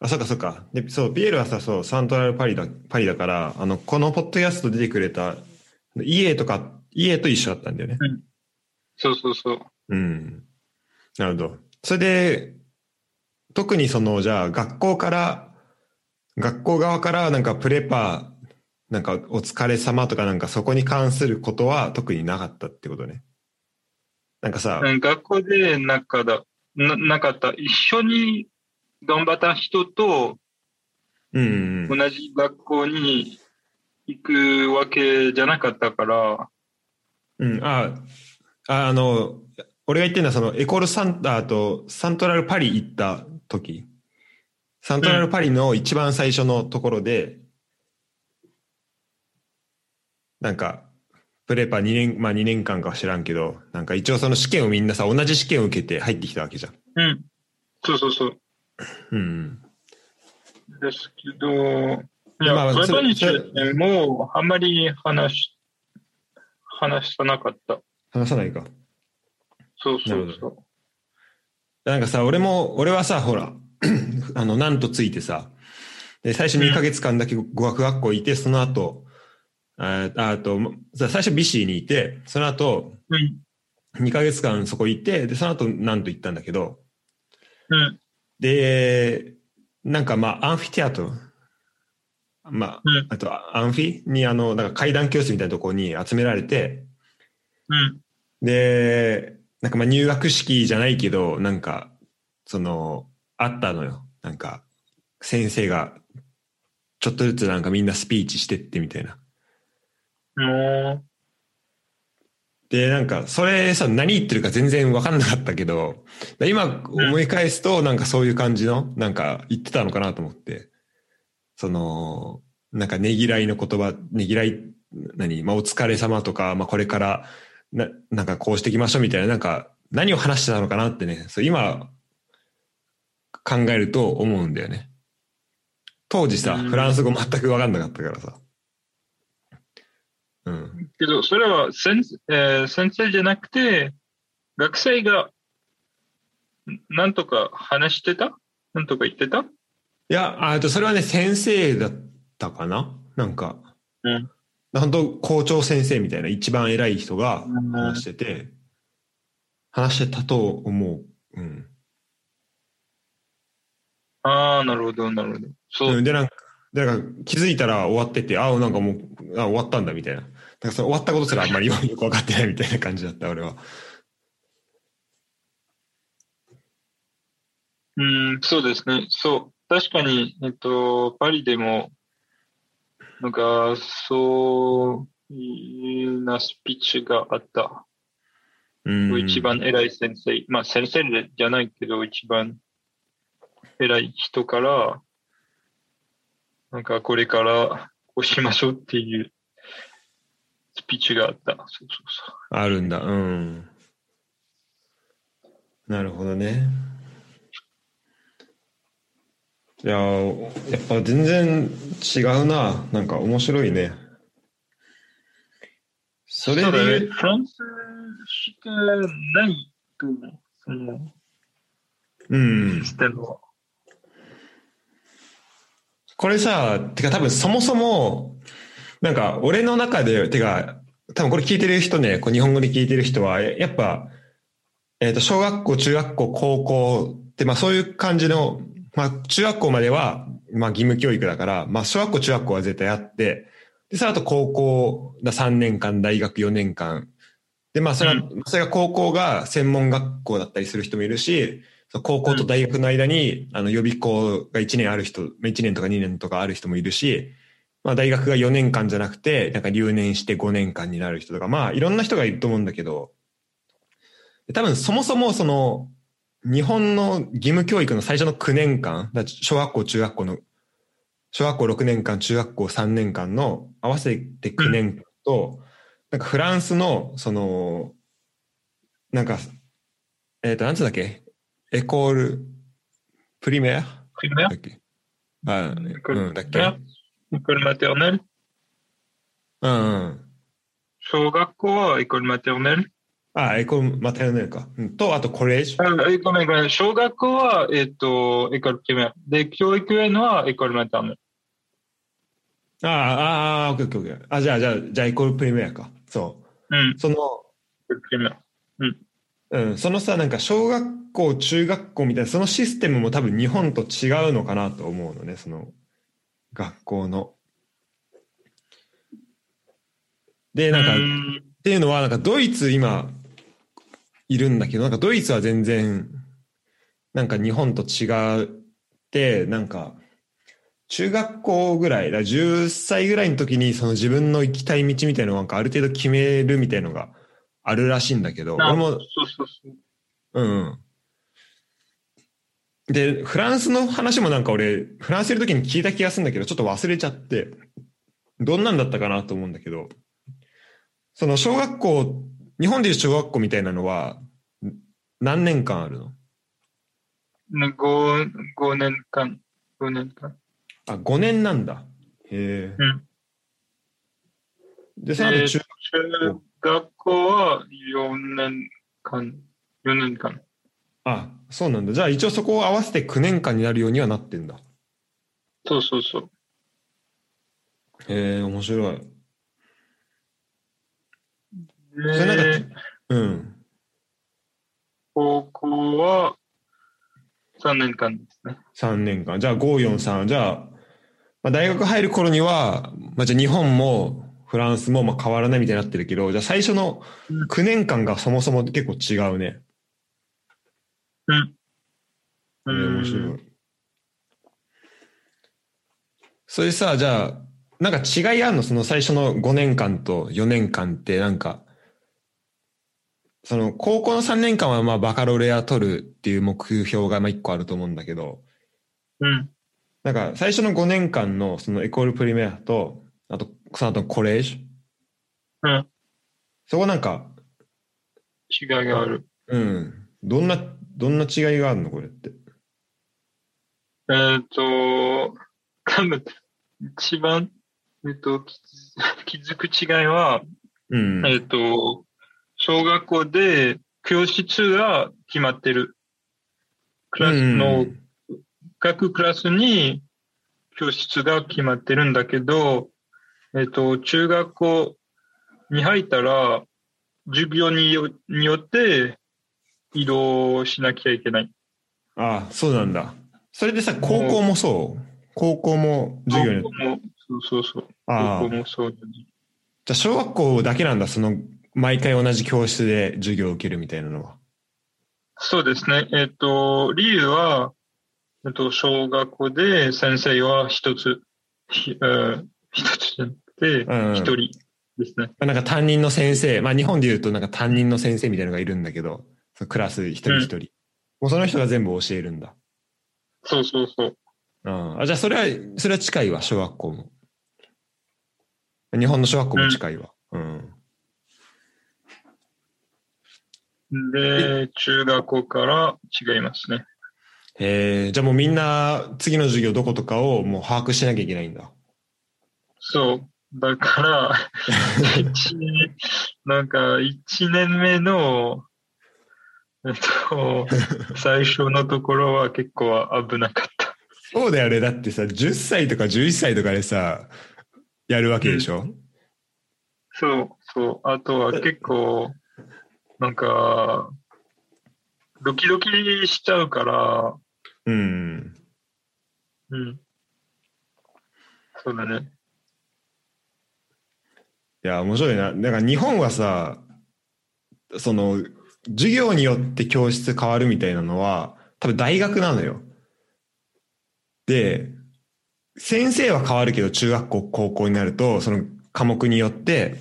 あ、そっかそっか。で、そう、ピエールはさ、そう、サントラルパリだ、パリだから、あの、このポッドキャスト出てくれた、イエとか、イエと一緒だったんだよね。そうそうそう。うん。なるほど。それで、特にその、じゃあ、学校から、学校側から、なんか、プレパ、なんか、お疲れ様とか、なんか、そこに関することは特になかったってことね。なんかさ、うん学校でなかだななかった。一緒に頑張った人とうん、うん。同じ学校に行くわけじゃなかったから、うん、あ、ああの、俺が言ってるのはそのエコールサンタとサントラルパリ行った時、サントラルパリの一番最初のところで、なんか、プレパ2年、まあ2年間かは知らんけど、なんか一応その試験をみんなさ、同じ試験を受けて入ってきたわけじゃん。うん。そうそうそう。うん。ですけど、いや、まあプレパにつそれいてもあんまり話し、話さなかった。話さないか。そうそうそう。なんかさ、俺も、俺はさ、ほら、あの、なんとついてさ、で、最初2ヶ月間だけ語学学校いて、その後、あああと、さ最初ビシーにいて、その後、うん。2ヶ月間そこいて、で、その後なんと行ったんだけど、うん。で、なんかまあ、アンフィテアト、まあ、うん。あと、アンフィ？に、あの、なんか階段教室みたいなところに集められて、うん。で、なんかまあ入学式じゃないけど、なんか、その、あったのよ。なんか、先生がちょっとずつなんかみんなスピーチしてってみたいな。もで、なんか、それさ、何言ってるか全然わかんなかったけど、今思い返すと、なんかそういう感じの、なんか言ってたのかなと思って、その、なんかねぎらいの言葉、ねぎらい、何、まあお疲れ様とか、まあこれから、な、なんかこうしていきましょうみたいな、なんか何を話してたのかなってね、そう今考えると思うんだよね。当時さ、うんフランス語全くわかんなかったからさ。うん。う、けど、それは先,、えー先生じゃなくて、学生が、んなんとか話してた？なんとか言ってた？いや、ああとそれはね、先生だったかな？なんか、うん。本当校長先生みたいな一番偉い人が話してて、話してたと思う。うん。ああ、なるほど、なるほど。そうう。んで、なんか、でなんか気づいたら終わってて、ああ、なんかもう、あ終わったんだみたいな。なんかその終わったことすらあんまりよ よく分かってないみたいな感じだった、俺は。うん、そうですね。そう。確かに、えっと、パリでも、なんか、そういうなスピーチがあった。うん。一番偉い先生、まあ先生じゃないけど、一番偉い人から、なんかこれからこうしましょうっていうスピーチがあった。そうそうそあるんだ、うん。なるほどね。いやー、やっぱ全然違うな。なんか面白いね。それでフランスしかないと思う。そのうんシ。ステムは。これさ、てか多分そもそも、なんか俺の中で、てか、多分これ聞いてる人ね、こう日本語で聞いてる人は、ややっぱ、えっ、と、小学校、中学校、高校って、まあそういう感じの、まあ中学校までは、まあ義務教育だから、まあ小学校、中学校は絶対あって、で、その後高校だ3年間、大学4年間。で、まあそれは、うそれが高校が専門学校だったりする人もいるし、高校と大学の間に、あの予備校が1年ある人、まあ1年とか2年とかある人もいるし、まあ大学が4年間じゃなくて、なんか留年して5年間になる人とか、まあいろんな人がいると思うんだけど、多分そもそもその、日本の義務教育の最初の9年間、だ小学校、中学校の、小学校6年間、中学校3年間の合わせて9年間と、なんかフランスの、その、なんか、えっ、と、なんつうんだっけ？エコール、プリメア？プリメア？だっけ？あ、うん、だっけ？エコルマテルネル？うんうん。小学校はエコルマテルネル？あ、エコールマテルネルか。うんと、あとコレージ？あえごめんごめん。小学校は、えっ、と、エコルプリメア。で、教育園はエコルマテルネル。ああ、ああ、オッケーオッケーオッケー。あ、じゃあ、じゃあ、じゃあ、エコールプリメアか。そう。うん。その、プリメア。うん、そのさ、なんか小学校、中学校みたいな、そのシステムも多分日本と違うのかなと思うのね、その、学校の。で、なんか、っうんていうのは、なんかドイツ今、いるんだけど、なんかドイツは全然、なんか日本と違って、なんか、中学校ぐらい、だから10歳ぐらいの時にその自分の行きたい道みたいなのをなんかある程度決めるみたいのがあるらしいんだけど、あ俺もそうそうそう。うん。で、フランスの話もなんか俺、フランスいる時に聞いた気がするんだけど、ちょっと忘れちゃって、どんなんだったかなと思うんだけど、その小学校、日本でいう小学校みたいなのは、ん何年間あるの？ね、5, 5年間。5年間。あ、5年なんだ。へえ。うん。で、その中学校は4年間。4年間。あ、そうなんだ。じゃあ一応そこを合わせて9年間になるようにはなってんだ。そうそうそう。へえ、面白い。それなんでか、うん。高校は3年間ですね。3年間。じゃあ543。じゃあ、まあ、大学入る頃には、まあ、じゃあ日本もフランスもまあ変わらないみたいになってるけど、じゃあ最初の9年間がそもそも結構違うね。うん。えー面白い。それさ、じゃあ、なんか違いあんの？その最初の5年間と4年間ってなんか、その高校の3年間はまあバカロレア取るっていう目標がまあ1個あると思うんだけど、うん。なんか最初の5年間のそのエコールプリメアと、あとその後のコレージュ、うん。そこなんか、違いがある。うん、どんな、どんな違いがあるのこれって？えっ、と、多分、一番、えっ、と、気づ 気づく違いは、うん。えっ、と、小学校で教室が決まってる。クラスの、うん各クラスに教室が決まってるんだけど、えっ、と、中学校に入ったら、授業によによって移動しなきゃいけない。ああ、そうなんだ。それでさ、高校もそう？高校も授業に。高校もそうそうそう。高校もそうだね。じゃあ小学校だけなんだ、その、毎回同じ教室で授業を受けるみたいなのは。そうですね。えっ、と、理由は、えっ、と、小学校で先生は一つ、ひえー一つじゃなくて、うん一人ですね。まあなんか担任の先生、まあ日本で言うとなんか担任の先生みたいなのがいるんだけど、クラス一人一人。もうその人が全部教えるんだ。そうそうそう。うん、あじゃあそれは、それは近いわ、小学校も。日本の小学校も近いわ。うん。で、中学校から違いますね。へえ、じゃあもうみんな次の授業どことかをもう把握しなきゃいけないんだ。そう。だから、なんか、一年目の、えっと、最初のところは結構危なかった。そうだよね。だってさ、10歳とか11歳とかでさ、やるわけでしょ、そう、そう。あとは結構、なんか、ドキドキしちゃうから、うん。うん。そうだね。いや、面白いな。だから日本はさ、その、授業によって教室変わるみたいなのは、多分大学なのよ。で、先生は変わるけど、中学校、高校になると、その科目によって、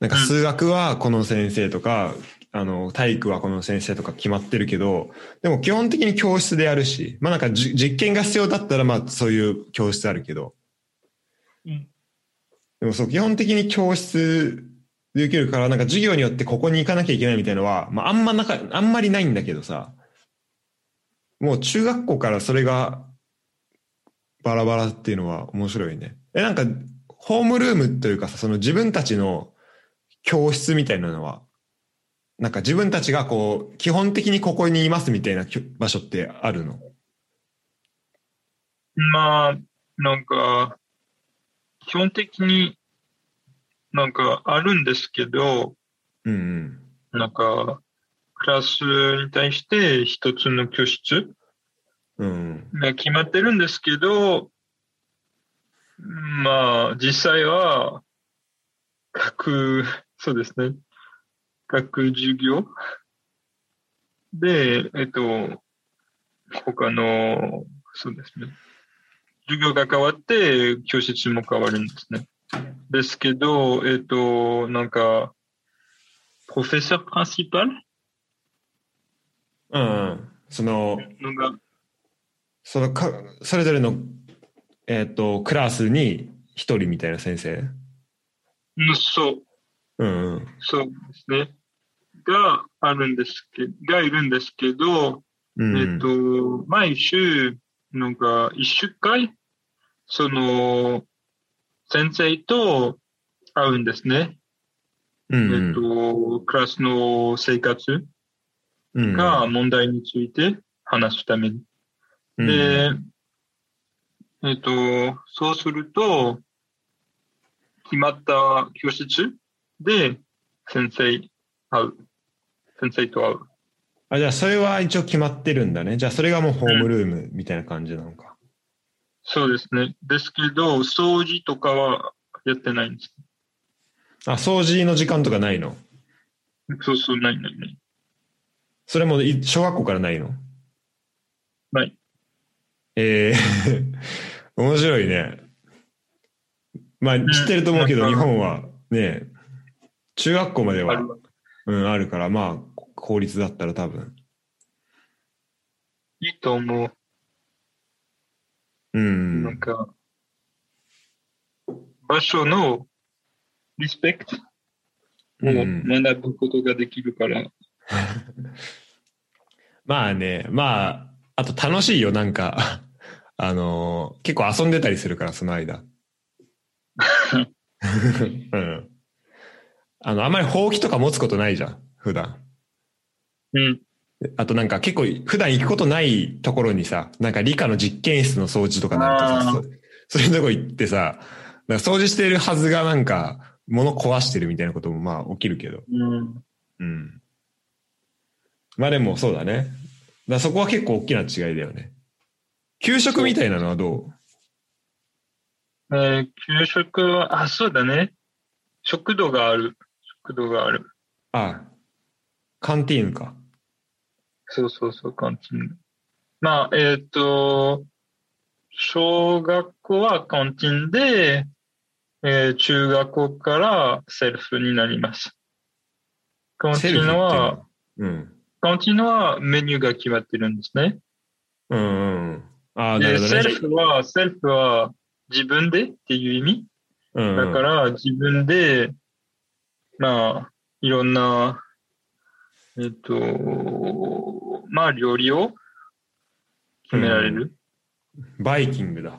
なんか数学はこの先生とか、あの、体育はこの先生とか決まってるけど、でも基本的に教室でやるし、まあなんかじ実験が必要だったら、まあそういう教室あるけど、うん。でもそう、基本的に教室で受けるから、なんか授業によってここに行かなきゃいけないみたいのは、まああんまなか、あんまりないんだけどさ、もう中学校からそれがバラバラっていうのは面白いね。え、なんか、ホームルームというかさ、その自分たちの教室みたいなのは、なんか自分たちがこう、基本的にここにいますみたいな場所ってあるの？まあ、なんか、基本的になんかあるんですけど、うんうん。なんか、クラスに対して一つの教室うん。が決まってるんですけど、まあ、実際は、各、そうですね、各授業で、えっと、他の、そうですね、授業が変わって、教室も変わるんですね。ですけど、えっと、なんか、プロフェッサープランシパルうんうん。その、そのか、それぞれの、えっ、と、クラスに一人みたいな先生？うんそう、うんうん。そうですね。があるんですけど、がいるんですけど、うん、えっと、毎週、なんか、一週間、その、先生と会うんですね。うんうん、えっと、クラスの生活うんが問題について話すために。うんで、えっと、そうすると、決まった教室で先生会う。先生と会う。あ、じゃあそれは一応決まってるんだね。じゃあそれがもうホームルームみたいな感じなのか。そうですね。ですけど、掃除とかはやってないんです。あ、掃除の時間とかないの？そうそう、ないないない。それもい小学校からないの？ない。ええ 面白いね。まあ、ん知ってると思うけど、日本はね、中学校までは、うん、あるから、まあ、公立だったら多分。いいと思う。うん。なんか、場所のリスペクトをうん学ぶことができるから。まあね、まあ、あと楽しいよ、なんか、あのー結構遊んでたりするから、その間。うん。あの、あんまりほうきとか持つことないじゃん、普段。うん。あとなんか結構普段行くことないところにさ、なんか理科の実験室の掃除とかなるとさ、そそういうとこ行ってさ、なんか掃除してるはずがなんか物壊してるみたいなこともまあ起きるけど。うん。うん。まあでもそうだね。だそこは結構大きな違いだよね。給食みたいなのはどう？えー給食は、あ、そうだね。食堂がある。食堂がある。あ、カンティーヌか。そうそうそう、カンテン。まあ、えっ、と、小学校はカンテンで、えー中学校からセルフになります。カンティーは、うん。カンティーンはメニューが決まってるんですね。うんうん。ああ、なで、るほどね。セルフは、セルフは自分でっていう意味？うんうん、だから自分で、まあ、いろんな、えっと、まあ、料理を決められる？バイキングだ。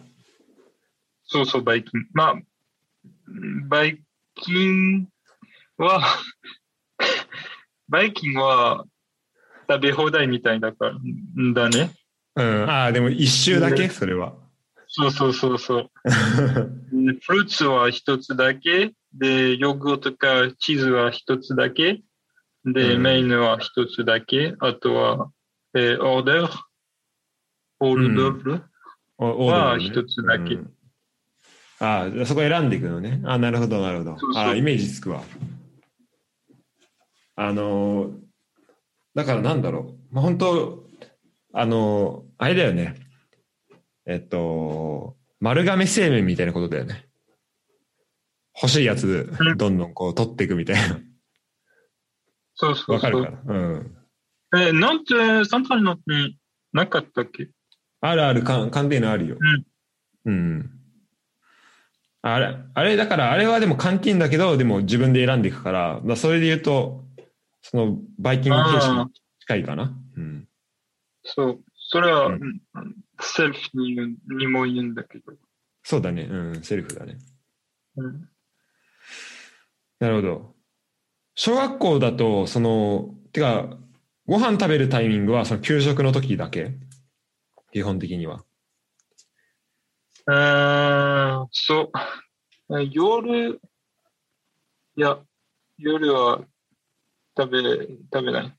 そうそう、バイキング。まあ、バイキングは、バイキングは食べ放題みたいだから、んだね。うん。ああ、でも一周だけ？ねそれは。そうそうそうそう。でフルーツは一つだけ。で、ヨーグルトかチーズは一つだけ。で、うんメインは一つだけ。あとは、えーオーダー、オールドブル。おは一つだけうんああ、そこ選んでいくのね。ああ、なるほど、なるほど。そうそうああ、イメージつくわ。あのーだからなんだろう。まあ、本当あのーあれだよね。えっと、丸亀製麺みたいなことだよね。欲しいやつう、んどんどんこう取っていくみたいそうそな。うそう。わかるかな？うん。えー、なんて、サントリーノになかったっけ？あるある、カンカンテーヌあるよ。うん。うん。あれ、あれ、だから、あれはでもカンティーンだけど、でも自分で選んでいくから、まあ、それで言うと、その、バイキング形式に近いかな？うん。そう。それは、うんうんセルフに言うにも言うんだけど。そうだね。うん、セルフだね。うん、なるほど。小学校だと、その、てか、ご飯食べるタイミングは、その給食の時だけ？基本的には。うーんそう。え夜、いや、夜は食べ、食べない。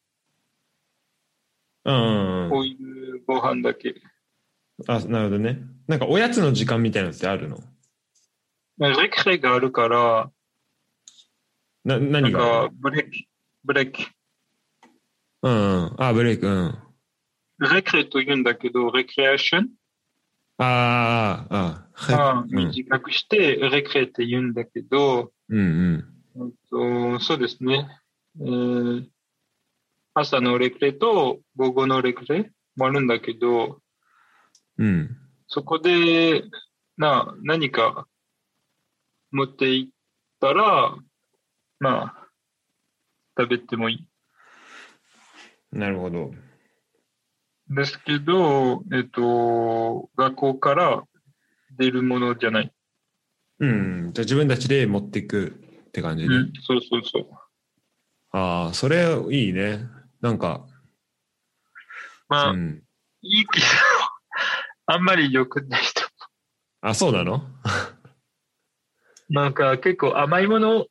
うん。こういうご飯だけ。あ、なるほどね。なんか、おやつの時間みたいなのってあるの？レクレがあるから、な、なん何が？あるか、ブレーキ、ブレーキ。うんうん。あ、ブレイク、うん。レクレと言うんだけど、レクレーションああ、ああ、短くして、レクレって言うんだけど、うんうん。と、そうですね。えー朝のレクレと午後のレクレ？もあるんだけど、うん。そこで、な、何か持っていったら、まあ、食べてもいい。なるほど。ですけど、えっと、学校から出るものじゃない。うん。じゃあ自分たちで持っていくって感じね。うん、そうそうそう。ああ、それいいね。なんか、まあ、うん。いいけど、あんまり良くないと。あ、そうなの？なんか結構甘いもの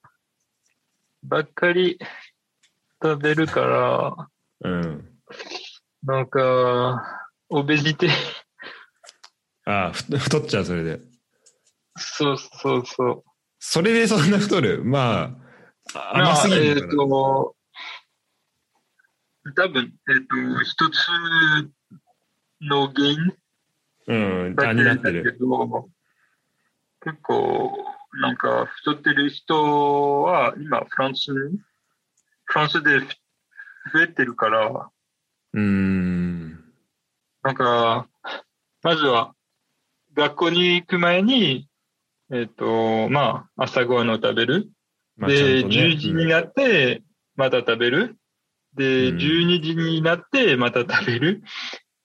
ばっかり食べるから、うん。なんか、オベジテ、ああ、ふ太っちゃう、それで。そうそうそう。それでそんな太る？まあ、あ甘すぎまあえっ、るのかな。と、多分、えっ、と、一つの原因うん。あ、だけになってだける。ど、結構、なんか太ってる人は今フランスに、フランスで増えてるから、うーん。なんか、まずは学校に行く前に、えっ、と、まあ、朝ごはんを食べる。まあちゃで、んとね10時になって、また食べる。で、うん12時になって、また食べる。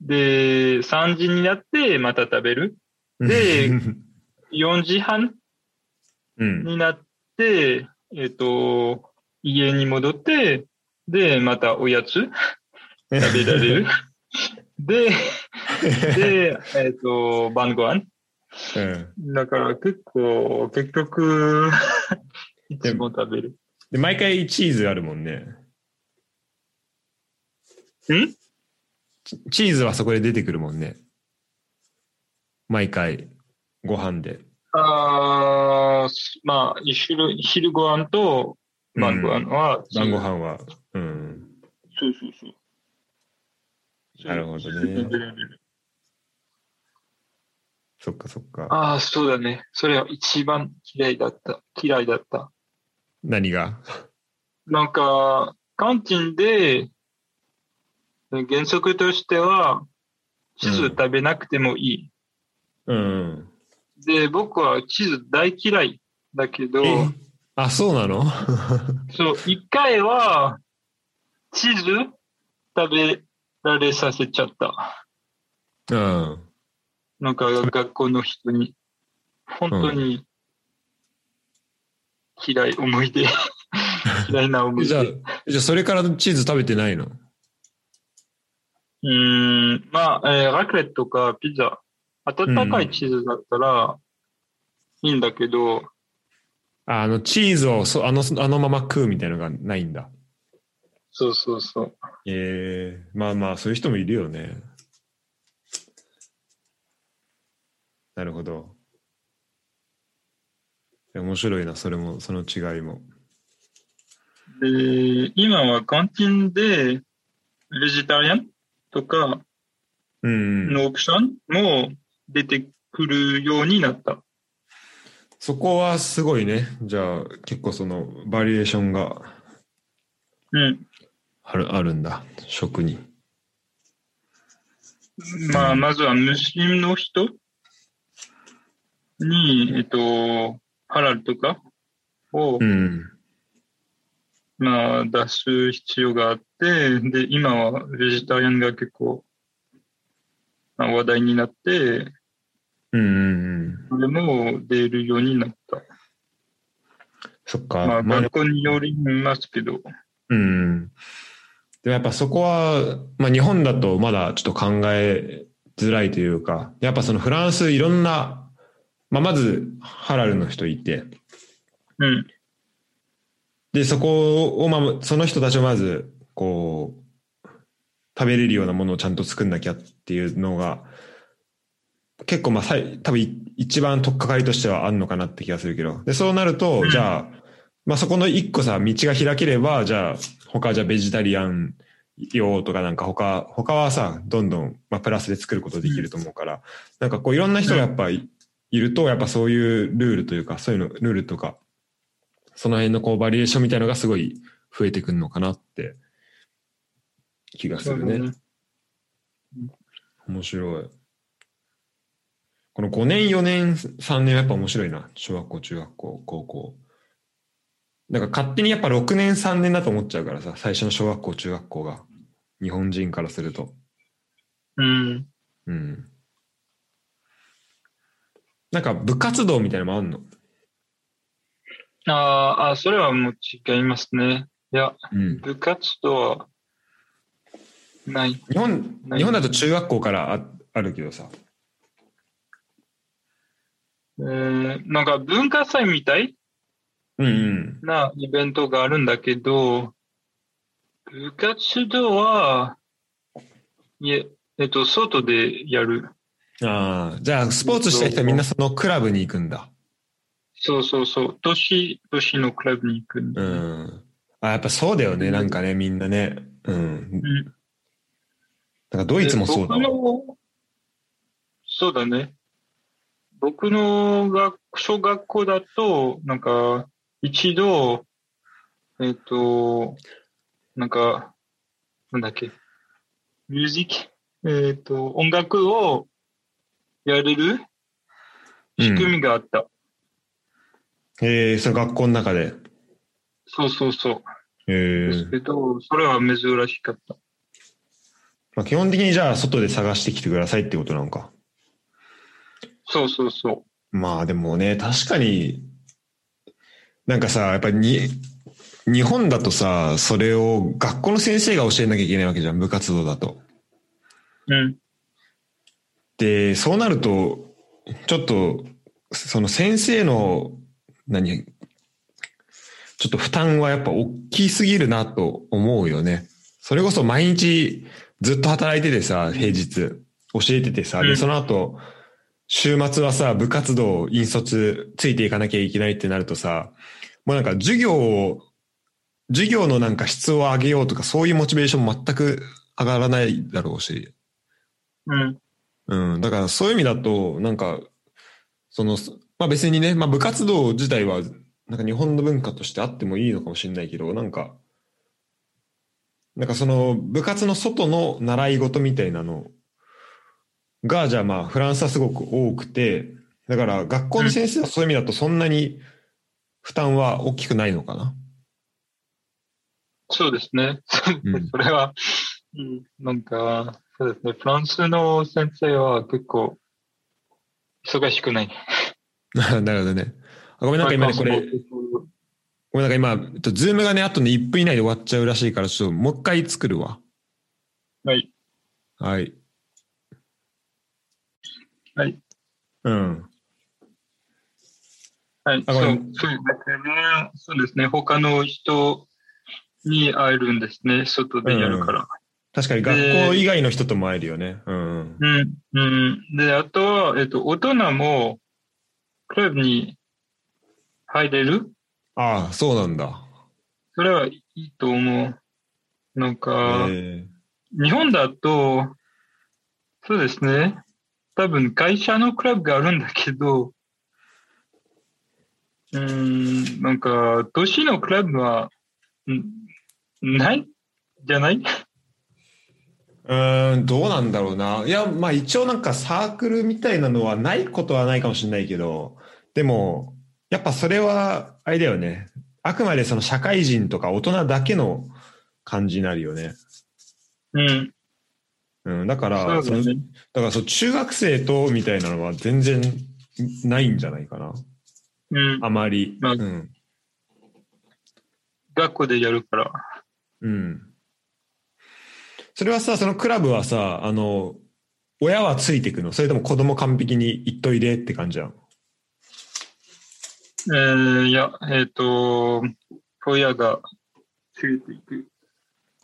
で、3時になって、また食べる。で 4時半うん。になって、えっ、と、家に戻って、で、またおやつ食べられる。で、で、えっ、と、晩ご飯。うん。だから結構、結局、いつも食べる。で、毎回チーズあるもんね。ん？チチーズはそこで出てくるもんね。毎回、ご飯で。あーまあ、昼、昼ご飯と晩ご飯は、晩ご飯は。うん。そうそうそう。なるほどねそっかそっか。ああ、そうだね。それは一番嫌いだった。嫌いだった。何が？なんか、カンチンで、原則としては、チーズ食べなくてもいい。うん。で、僕はチーズ大嫌いだけど、えあ、そうなの？そう、一回は、チーズ食べられさせちゃった。うん。なんか学校の人に、本当に嫌い思い出、嫌いな思いじゃあ出。、じゃあそれからチーズ食べてないの？うーん、まあ、えーラクレットとかピザ、温かいチーズだったらいいんだけど、ああの、チーズをそあのあのまま食うみたいのがないんだ。そうそうそう。ええまあまあ、そういう人もいるよね。なるほど。面白いな、それも、その違いも。で、今はカンティンで、ベジタリアンとか。のオプションも出てくるようになった。そこはすごいね。じゃあ、結構その、バリエーションがうん。あるあるんだ、食に。まあ、まずはムスリムの人？に、えっと、ハラルとか？を、うん。まあ、出す必要があって、で、今はベジタリアンが結構、まあ、話題になって、うんうんうん。それも出るようになった。そっか。まあ、まあ学校によりますけど、うん。でもやっぱそこは、まあ日本だとまだちょっと考えづらいというか、やっぱそのフランスいろんな、まあまずハラルの人いて、うん、で、そこを、まあ、その人たちをまず、こう、食べれるようなものをちゃんと作んなきゃっていうのが、結構まあ、さい多分い一番取っかかりとしてはあんのかなって気がするけど。で、そうなると、うんじゃあ、まあそこの一個さ、道が開ければ、じゃあ、他じゃあベジタリアン用とかなんか他、他はさ、どんどん、まあプラスで作ることできると思うから、なんかこういろんな人がやっぱいいると、やっぱそういうルールというか、そういうの、ルールとか、その辺のこうバリエーションみたいのがすごい増えてくるのかなって気がするね。面白い。この5年、4年、3年はやっぱ面白いな。小学校、中学校、高校。なんか勝手にやっぱ6年、3年だと思っちゃうからさ、最初の小学校、中学校が。日本人からすると。うん。うん。なんか部活動みたいなのもあんの？あーあ、それはもう違いますね。いや、うん。部活動はない。日本、日本だと中学校からああるけどさ。えー、なんか文化祭みたい。なイベントがあるんだけど、部活動は、いえ、えっと、外でやる。ああ、じゃあスポーツしたい人はみんなそのクラブに行くんだ。そうそうそう。都市、都市のクラブに行くんだ。うん。あ、やっぱそうだよね、なんかね、みんなね。うん。うんなんかドイツもそうだでわ。僕のそうだね。僕の学小学校だと、なんか、一度、えっ、と、なんか、なんだっけ、ミュージック、えっ、と、音楽をやれる仕組みがあった。えー、その学校の中で？そうそうそう。えーですけど、それは珍しかった。まあ、基本的にじゃあ外で探してきてくださいってことなのか。そうそうそまあでもね、確かに、なんかさ、やっぱりに、日本だとさ、それを学校の先生が教えなきゃいけないわけじゃん、部活動だと。う。うん。で、そうなると、ちょっと、その先生の、何、ちょっと負担はやっぱ大きすぎるなと思うよね。それこそ毎日ずっと働いててさ、平日、教えててさ、で、うんその後、週末はさ、部活動、引率ついていかなきゃいけないってなるとさ、もうなんか授業を、授業のなんか質を上げようとか、そういうモチベーションも全く上がらないだろうし。うん。うん。だからそういう意味だと、なんか、その、まあ別にね、まあ部活動自体は、なんか日本の文化としてあってもいいのかもしれないけど、なんか、なんかその部活の外の習い事みたいなのが、じゃあまあフランスはすごく多くて、だから学校の先生はそういう意味だとそんなに負担は大きくないのかな？そうですね。うんそれは、うん、なんか、そうですね。フランスの先生は結構、忙しくない。なるほどね。あごめんなんか今ね、これ、ごめんなんか今、とズームがね、あとね、1分以内で終わっちゃうらしいから、ちょっともう一回作るわ。はい。はい。はい。うん。はい。そう、そうだから、そうですね。他の人に会えるんですね。外でやるから。確かに学校以外の人とも会えるよね。うん。うん。うん。で、あとは、えっと、大人も、クラブに入れる？ああ、そうなんだ。それはいいと思う。なんか、え日本だと、そうですね。多分会社のクラブがあるんだけど、うーん、なんか、都市のクラブは、んない？じゃない？うーん、どうなんだろうな。いや、まあ一応なんかサークルみたいなのはないことはないかもしれないけど、でも、やっぱそれは、あれだよね。あくまでその社会人とか大人だけの感じになるよね。うん。うん、だから、そうだからそう、中学生とみたいなのは全然ないんじゃないかな。うん。あまり。まあうん。学校でやるから。うん。それはさ、そのクラブはさ、あの、親はついてくの？それとも子供完璧に行っといでって感じなの？えー、いや、えっ、と、親が連れていく。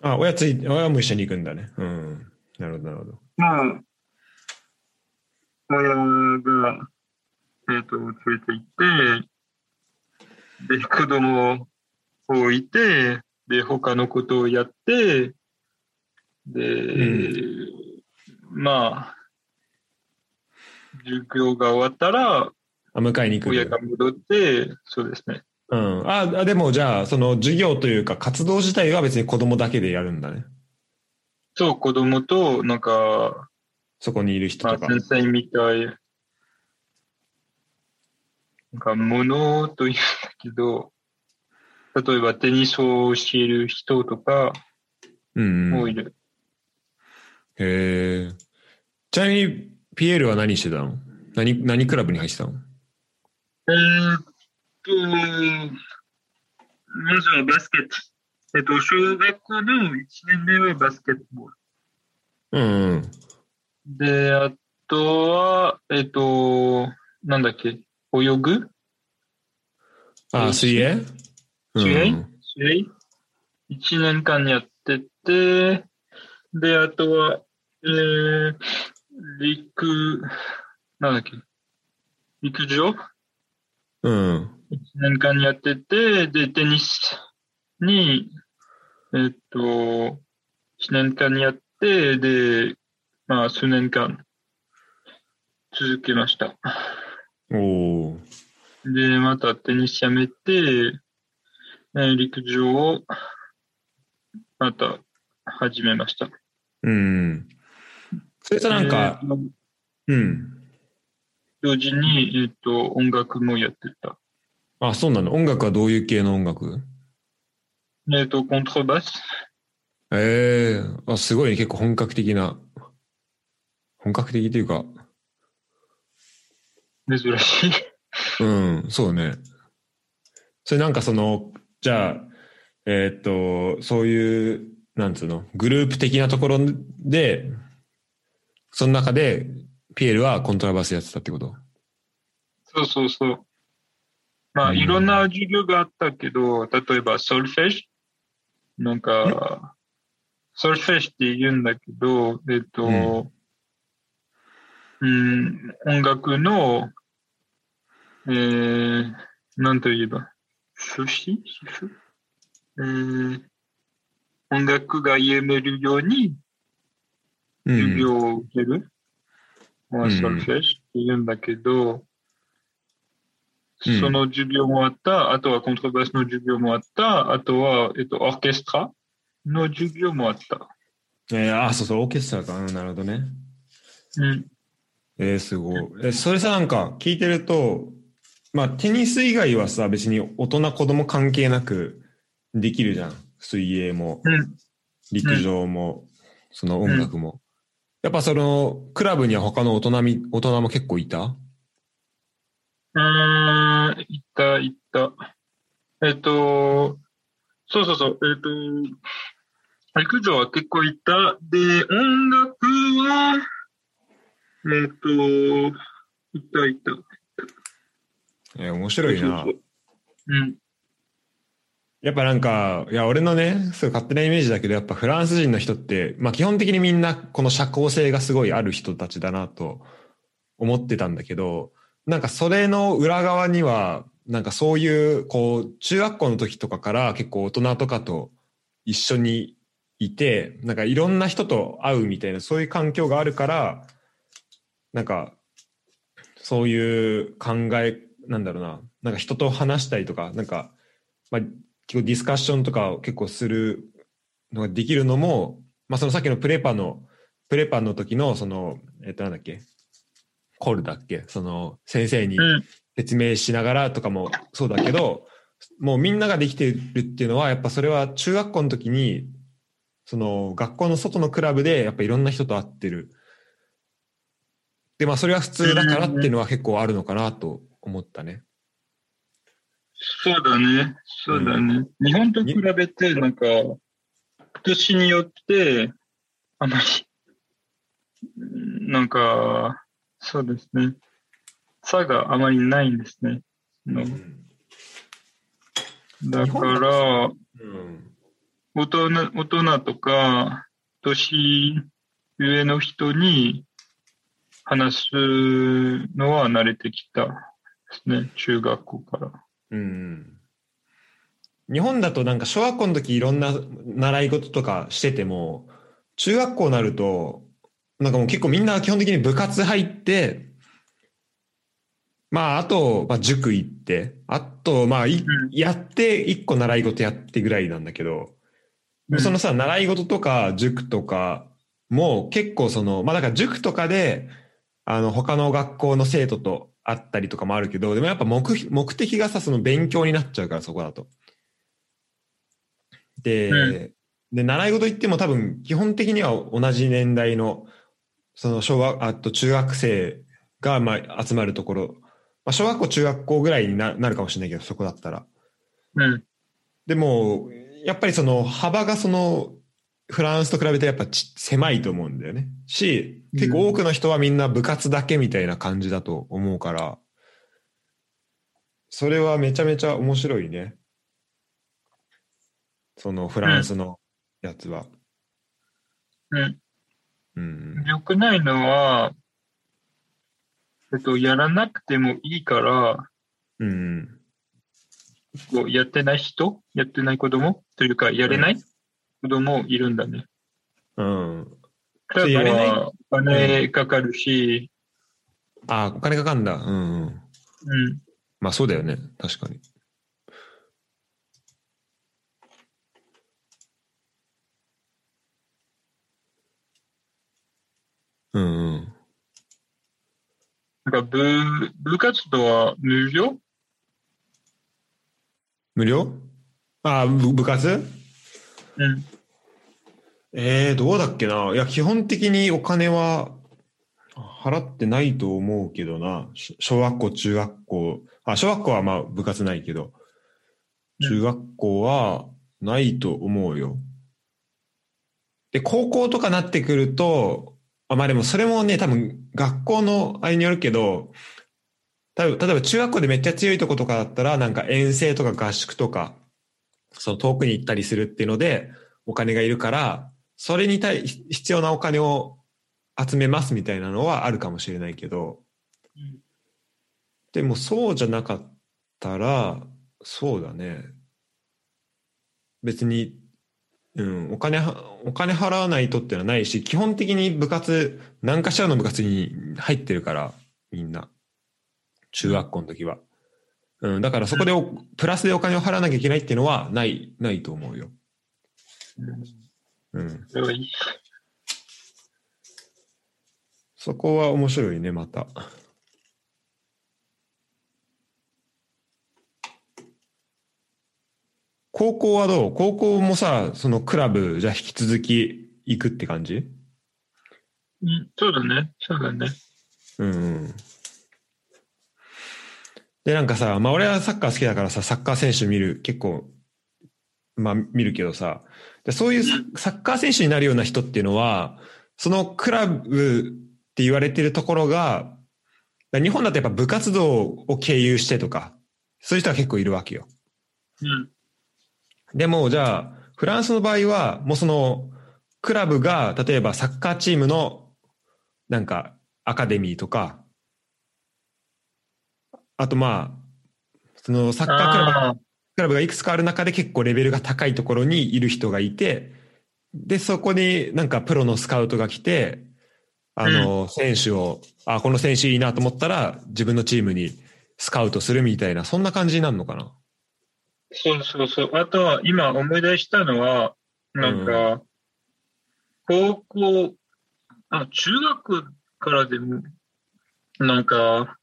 あ、親ついて、親も一緒に行くんだね。うん。なるほど、なるほど。まあ、親が、えっ、と、連れて行って、で、子供を置いて、で、他のことをやって、で、まあ、授業が終わったら、あ、迎えに行く。親が戻って、そうですね。うん。あ、あでもじゃあ、その授業というか活動自体は別に子供だけでやるんだね。そう、子供と、なんか、そこにいる人まあ、とか。先生みたい、なんか、ものというんだけど、例えばテニスを教える人とかうん、うん。もいる。へえ。ちなみに、ピエールは何してたの？何、何クラブに入ってたの？えーっと、まずはバスケット。えっと、小学校の1年目はバスケットボール。うん、うん。で、あとは、えっと、なんだっけ、泳ぐ？あ、水泳？水泳？うん。試合一年間やってて、で、あとは、えー、陸、なんだっけ、陸上？うん。一年間やってて、で、テニスに、えっと、一年間やって、で、まあ、数年間続けました。おー。で、またテニスやめて、えー陸上をまた始めました。うん。それとなんか、えーうん。同時に、えっ、と、音楽もやってた。あ、そうなの。音楽はどういう系の音楽？えっ、と、コントラバス。ええあ、すごいね。結構本格的な。本格的というか、珍しい。うん、そうね。それなんかその、じゃあ、えーっと、そういう、なんつうの、グループ的なところで、その中で、ピエールはコントラバスやってたってこと？そうそうそう。まあ、うんいろんな授業があったけど、例えば、ソルフェッシュなんか、ソルフェッシュって言うんだけど、えっ、と、うん、音楽の、えー、なんと言えば、主詞？主婦えー、音楽が読めるようにうん。授業を受ける？まあ、うん。ソルフェッシュって言うんだけど、うんその授業もあった、あとはコントラバスの授業もあった、あとは、えっと、オーケストラの授業もあった。えー、あ、そうそう、オーケストラか。うんなるほどね。うん。えー、すごい。え、それさ、なんか、聞いてると、まあ、テニス以外はさ、別に大人子供関係なくできるじゃん。水泳も、うん。陸上も、その音楽も。やっぱその、クラブには他の大人み、大人も結構いた？うーん、いった、いった。えっと、そうそうそう、えっと、陸上は結構いた。で、音楽は、えっと、いた、いた。えー面白いなそう。ん。やっぱなんか、いや、俺のね、そう勝手なイメージだけど、やっぱフランス人の人って、まあ基本的にみんなこの社交性がすごいある人たちだなと思ってたんだけど、なんかそれの裏側には、なんかそういう、こう、中学校の時とかから結構大人とかと一緒にいて、なんかいろんな人と会うみたいな、そういう環境があるから、なんか、そういう考え、なんだろうな、なんか人と話したりとか、なんか、まあ、結構ディスカッションとかを結構するのができるのも、まあ、そのさっきのプレパの、プレパの時の、その、えっと、なんだっけ、コルだっけ、その、先生にうん。説明しながらとかもそうだけど、もうみんなができてるっていうのは、やっぱそれは中学校の時に、その学校の外のクラブでやっぱいろんな人と会ってる。で、まあそれは普通だからっていうのは結構あるのかなと思ったね。そうだね。そうだね。日本と比べて、なんか、年によって、あまり、うんなんか、そうですね。差があまりないんですね。のだから、うん。大人、大人とか、年上の人に話すのは慣れてきたですね。中学校から。うん。日本だとなんか小学校の時いろんな習い事とかしてても、中学校になると、なんかもう結構みんな基本的に部活入って、まああと、まあ塾行って、あと、まあい、うん。やって一個習い事やってぐらいなんだけど、うん。そのさ、習い事とか塾とかも結構その、まあだから塾とかで、あの、他の学校の生徒と会ったりとかもあるけど、でもやっぱ目目的がさ、その勉強になっちゃうから、そこだと。で、うで、習い事行っても多分基本的には同じ年代の、その小学、あと中学生がまあ集まるところ、まあ小学校、中学校ぐらいにななるかもしれないけど、そこだったら。うん。でも、やっぱりその幅がそのフランスと比べてやっぱち狭いと思うんだよね。し、結構多くの人はみんな部活だけみたいな感じだと思うから、それはめちゃめちゃ面白いね。そのフランスのやつは。うん。うん。良くないのは、えっと、やらなくてもいいから、うん。こうやってない人、やってない子供というか、やれない子供いるんだね。うん。クラブやれないはお金かかるし、あ、お金かかんだ。うんうん。うん。まあそうだよね。確かに。うんうん。なんか部、部活動は無料？無料？ああ、部部活？うん。ええー、どうだっけな？いや、基本的にお金は払ってないと思うけどな。し小学校、中学校。あ、小学校はまあ部活ないけど、中学校はないと思うよ。で、高校とかなってくると、あまあでもそれもね、多分学校のあれによるけど、多分例えば中学校でめっちゃ強いとことかだったら、なんか遠征とか合宿とか、その遠くに行ったりするっていうので、お金がいるから、それに対し必要なお金を集めますみたいなのはあるかもしれないけど、うんでもそうじゃなかったら、そうだね。別に、うん、お金は、お金払わないとっていうのはないし、基本的に部活、何かしらの部活に入ってるから、みんな。中学校の時は。うん、だからそこでお、プラスでお金を払わなきゃいけないっていうのはない、ないと思うよ。うん。そこは面白いね、また。高校はどう？高校もさ、そのクラブじゃあ引き続き行くって感じ？うん、そうだね。そうだね。うんうん。で、なんかさ、まあ俺はサッカー好きだからさ、サッカー選手見る、結構、まあ見るけどさ、でそういうササッカー選手になるような人っていうのは、そのクラブって言われてるところが、日本だとやっぱ部活動を経由してとか、そういう人は結構いるわけよ。うん。でも、じゃあ、フランスの場合は、もうその、クラブが、例えばサッカーチームの、なんか、アカデミーとか、あとまあ、そのサッカークラブクラブがいくつかある中で結構レベルが高いところにいる人がいて、で、そこになんかプロのスカウトが来て、あの、選手を、あ、この選手いいなと思ったら、自分のチームにスカウトするみたいな、そんな感じになるのかな？そうそうそう。あとは、今思い出したのは、なんか、高校、あ、中学からでも、なんか、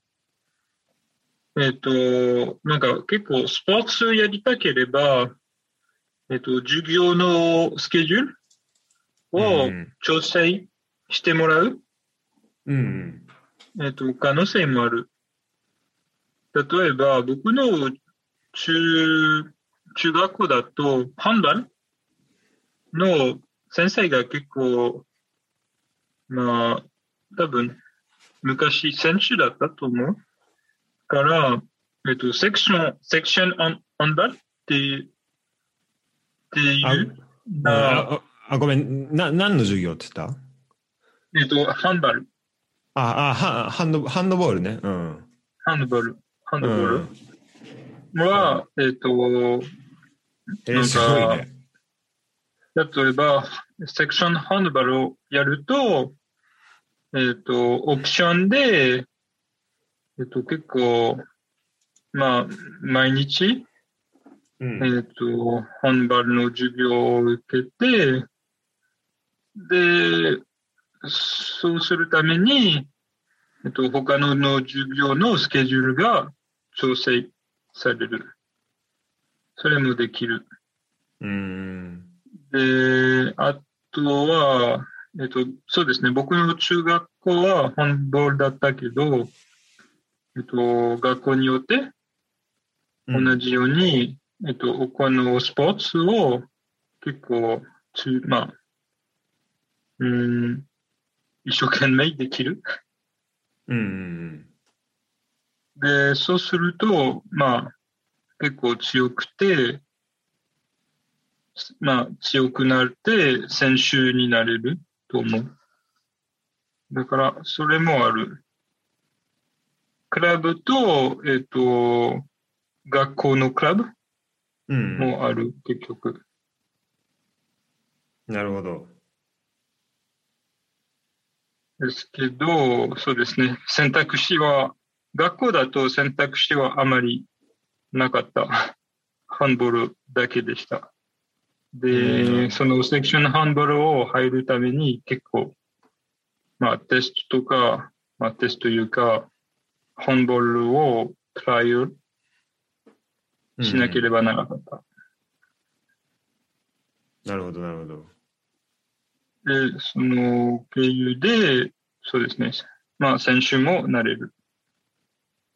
えっ、と、なんか結構スポーツやりたければ、えっ、と、授業のスケジュールをうん調整してもらう、うん。えっ、と、可能性もある。例えば、僕の中、中学校だと、判断の先生が結構、まあ、多分、昔選手だったと思う。から、えっと、セクション、セクションアンダーって、っていう、なあああ、ごめん、な、何の授業って言った？えっと、ハンバル、あ、あ、はハンド、ハンドボールね。うん。ハンドボール、ハンドボうーんルは、えっと、えー、なんかすごいね。例えば、セクションハンドバルをやると、えっ、と、オプションで、えっ、と、結構、まあ、毎日、うんえっ、と、ハンドバルの授業を受けて、で、そうするために、えっ、と、他のの授業のスケジュールが調整される。それもできる。うん。で、あとは、えっと、そうですね。僕の中学校はハンドボールだったけど、えっと、学校によって同じように、えっと、他のスポーツを結構、つまあ、うん、一生懸命できる。うん。で、そうすると、まあ、結構強くて、まあ、強くなって選手になれると思う。だから、それもある。クラブと、えっ、と、学校のクラブうん。もある、結局。なるほど。ですけど、そうですね。選択肢は学校だと選択肢はあまりなかった。ハンボールだけでした。うで、んそのセクションハンボールを入るために結構、まあテストとか、まあテストというか、ハンボールをトライアルしなければならなかった。なるほど、なるほど。で、その経由で、そうですね。まあ選手もなれる。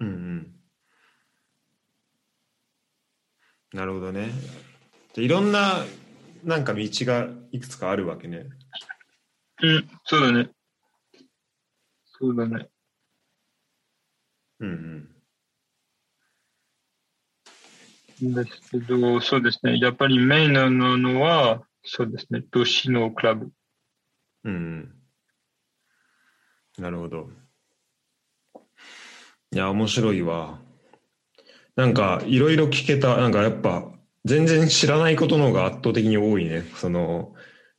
うんうん。なるほどね。じゃあいろんな、なんか道がいくつかあるわけね。うん、そうだね。そうだね。うんうん。ですけど、そうですね。やっぱりメインなのは、そうですね。都市のクラブ。うんうん。なるほど。いや、面白いわ。なんか、いろいろ聞けた。なんかやっぱ、全然知らないことの方が圧倒的に多いね。その、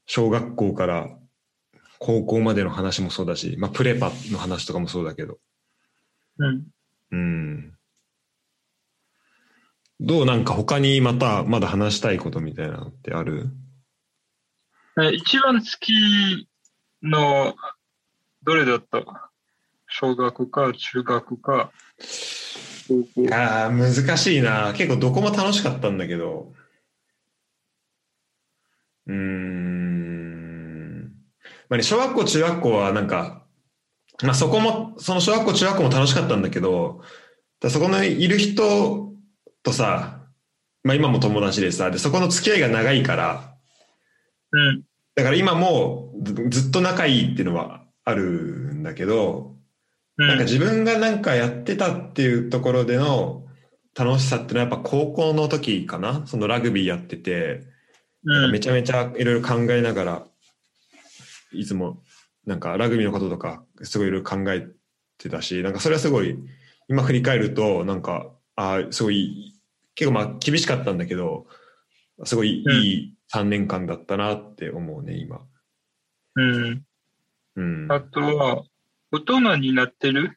小学校から高校までの話もそうだし、まあ、プレパの話とかもそうだけど。うん。うん。どうなんか他にまた、まだ話したいことみたいなのってある？え一番好きの、どれだった？小学か中学か。ああ、難しいな。結構どこも楽しかったんだけど。うーん。まあね、小学校、中学校はなんか、まあそこも、その小学校、中学校も楽しかったんだけど、だそこのいる人とさ、まあ今も友達でさ、で、そこの付き合いが長いから、うん。だから今もずずっと仲いいっていうのはあるんだけど、うん。なんか自分がなんかやってたっていうところでの楽しさってのはやっぱ高校の時かな？そのラグビーやってて、うんめちゃめちゃいろいろ考えながら、いつもなんかラグビーのこととかすごいいろいろ考えてたし、なんかそれはすごい今振り返るとなんか、ああ、すごい結構まあ厳しかったんだけど、すごいいい3年間だったなって思うね、今。うん。うん。あとは、大人になってる？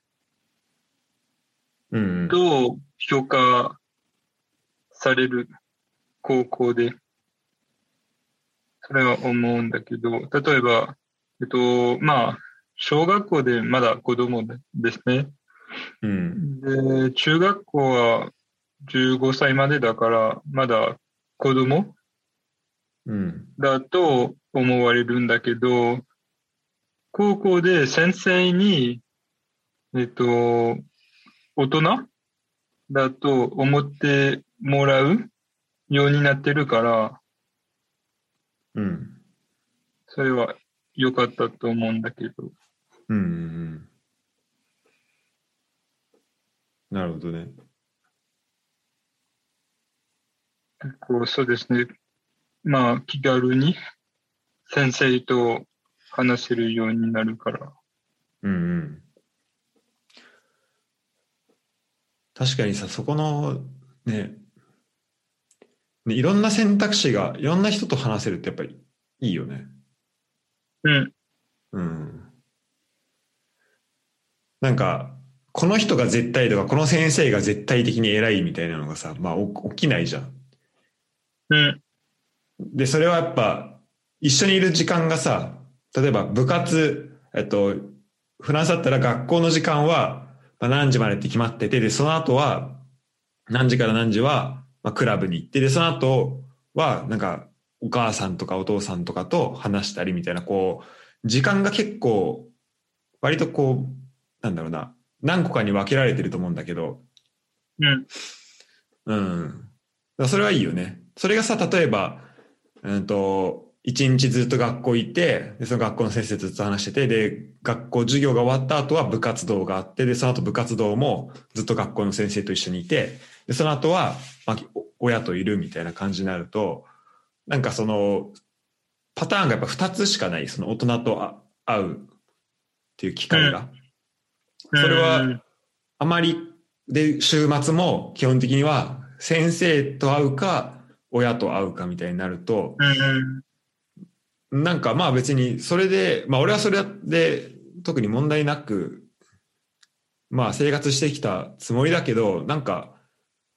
うんうん。と評価される？高校で、それは思うんだけど、例えば、えっと、まあ、小学校でまだ子供でですね。うん。で、中学校は15歳までだから、まだ子供うん。だだと思われるんだけど、高校で先生に、えっと、大人？だと思ってもらうようになってるから、うん。それは良かったと思うんだけど。うんうんうん。なるほどね。結構そうですね。まあ、気軽に先生と話せるようになるから。うんうん。確かにさ、そこのね、ねいろんな選択肢が、いろんな人と話せるってやっぱりいいよね。うん。うん。なんか、この人が絶対とか、この先生が絶対的に偉いみたいなのがさ、まあお起きないじゃん。うん。で、それはやっぱ、一緒にいる時間がさ、例えば部活、えっと、フランスだったら学校の時間は、まあ、何時までって決まってて、で、その後は、何時から何時は、まあ、クラブに行って、で、その後は、なんか、お母さんとかお父さんとかと話したりみたいな、こう、時間が結構、割とこう、なんだろうな、何個かに分けられてると思うんだけど、うん。うん。それはいいよね。それがさ、例えば、うんと、一日ずっと学校行って、で、その学校の先生とずっと話してて、で、学校授業が終わった後は部活動があって、で、その後部活動もずっと学校の先生と一緒にいて、で、その後は、まあ、お親といるみたいな感じになると、なんかその、パターンがやっぱ二つしかない、その大人とあ会うっていう機会が。それはうんあまり、で、週末も基本的には先生と会うか、親と会うかみたいになると、うん。なんかまあ別にそれで、まあ俺はそれで特に問題なくまあ生活してきたつもりだけど、なんか、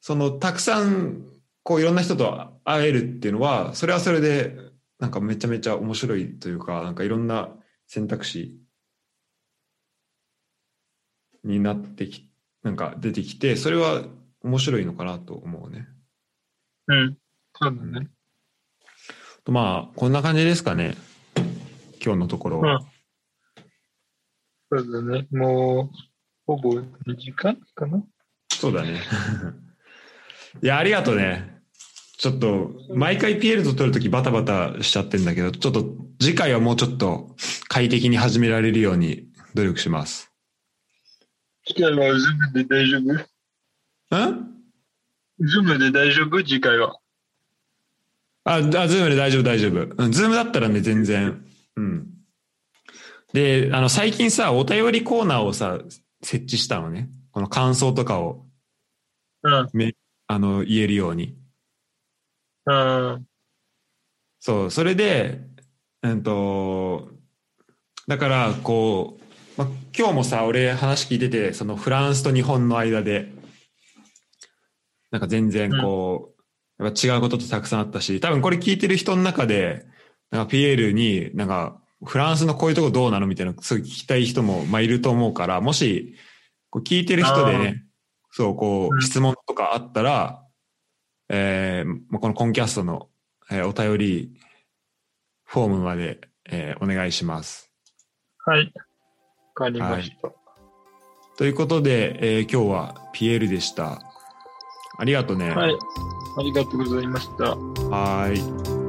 そのたくさん、こういろんな人と会えるっていうのは、それはそれで、なんかめちゃめちゃ面白いというか、なんかいろんな選択肢になってき、なんか出てきて、それは面白いのかなと思うね。うん。そうだね。まあ、こんな感じですかね。今日のところは。うん。そうだね。もう、ほぼ2時間かなそうだね。いや、ありがとうね。ちょっと、毎回ピエールと撮るときバタバタしちゃってんだけど、ちょっと次回はもうちょっと快適に始められるように努力します。次回はズームで大丈夫？んズームで大丈夫？次回は。あ、あ、ズームで大丈夫、大丈夫。うん、ズームだったらね、全然。うん。で、あの、最近さ、お便りコーナーをさ、設置したのね。この感想とかを、うん。あの、言えるように。うん。そう、それで、うんと、だから、こう、ま、今日もさ、俺話聞いてて、そのフランスと日本の間で、なんか全然こう、やっぱ違うことってたくさんあったし、多分これ聞いてる人の中で、なんかピエールになんかフランスのこういうとこどうなのみたいなのすごい聞きたい人もまあいると思うから、もしこう聞いてる人でね、そうこううん質問とかあったら、えーまあこのコンキャストの、えーお便りフォームまで、えーお願いします。はい。わかりました。ということで、えー今日はピエールでした。ありがとうね。はい。ありがとうございました。はい。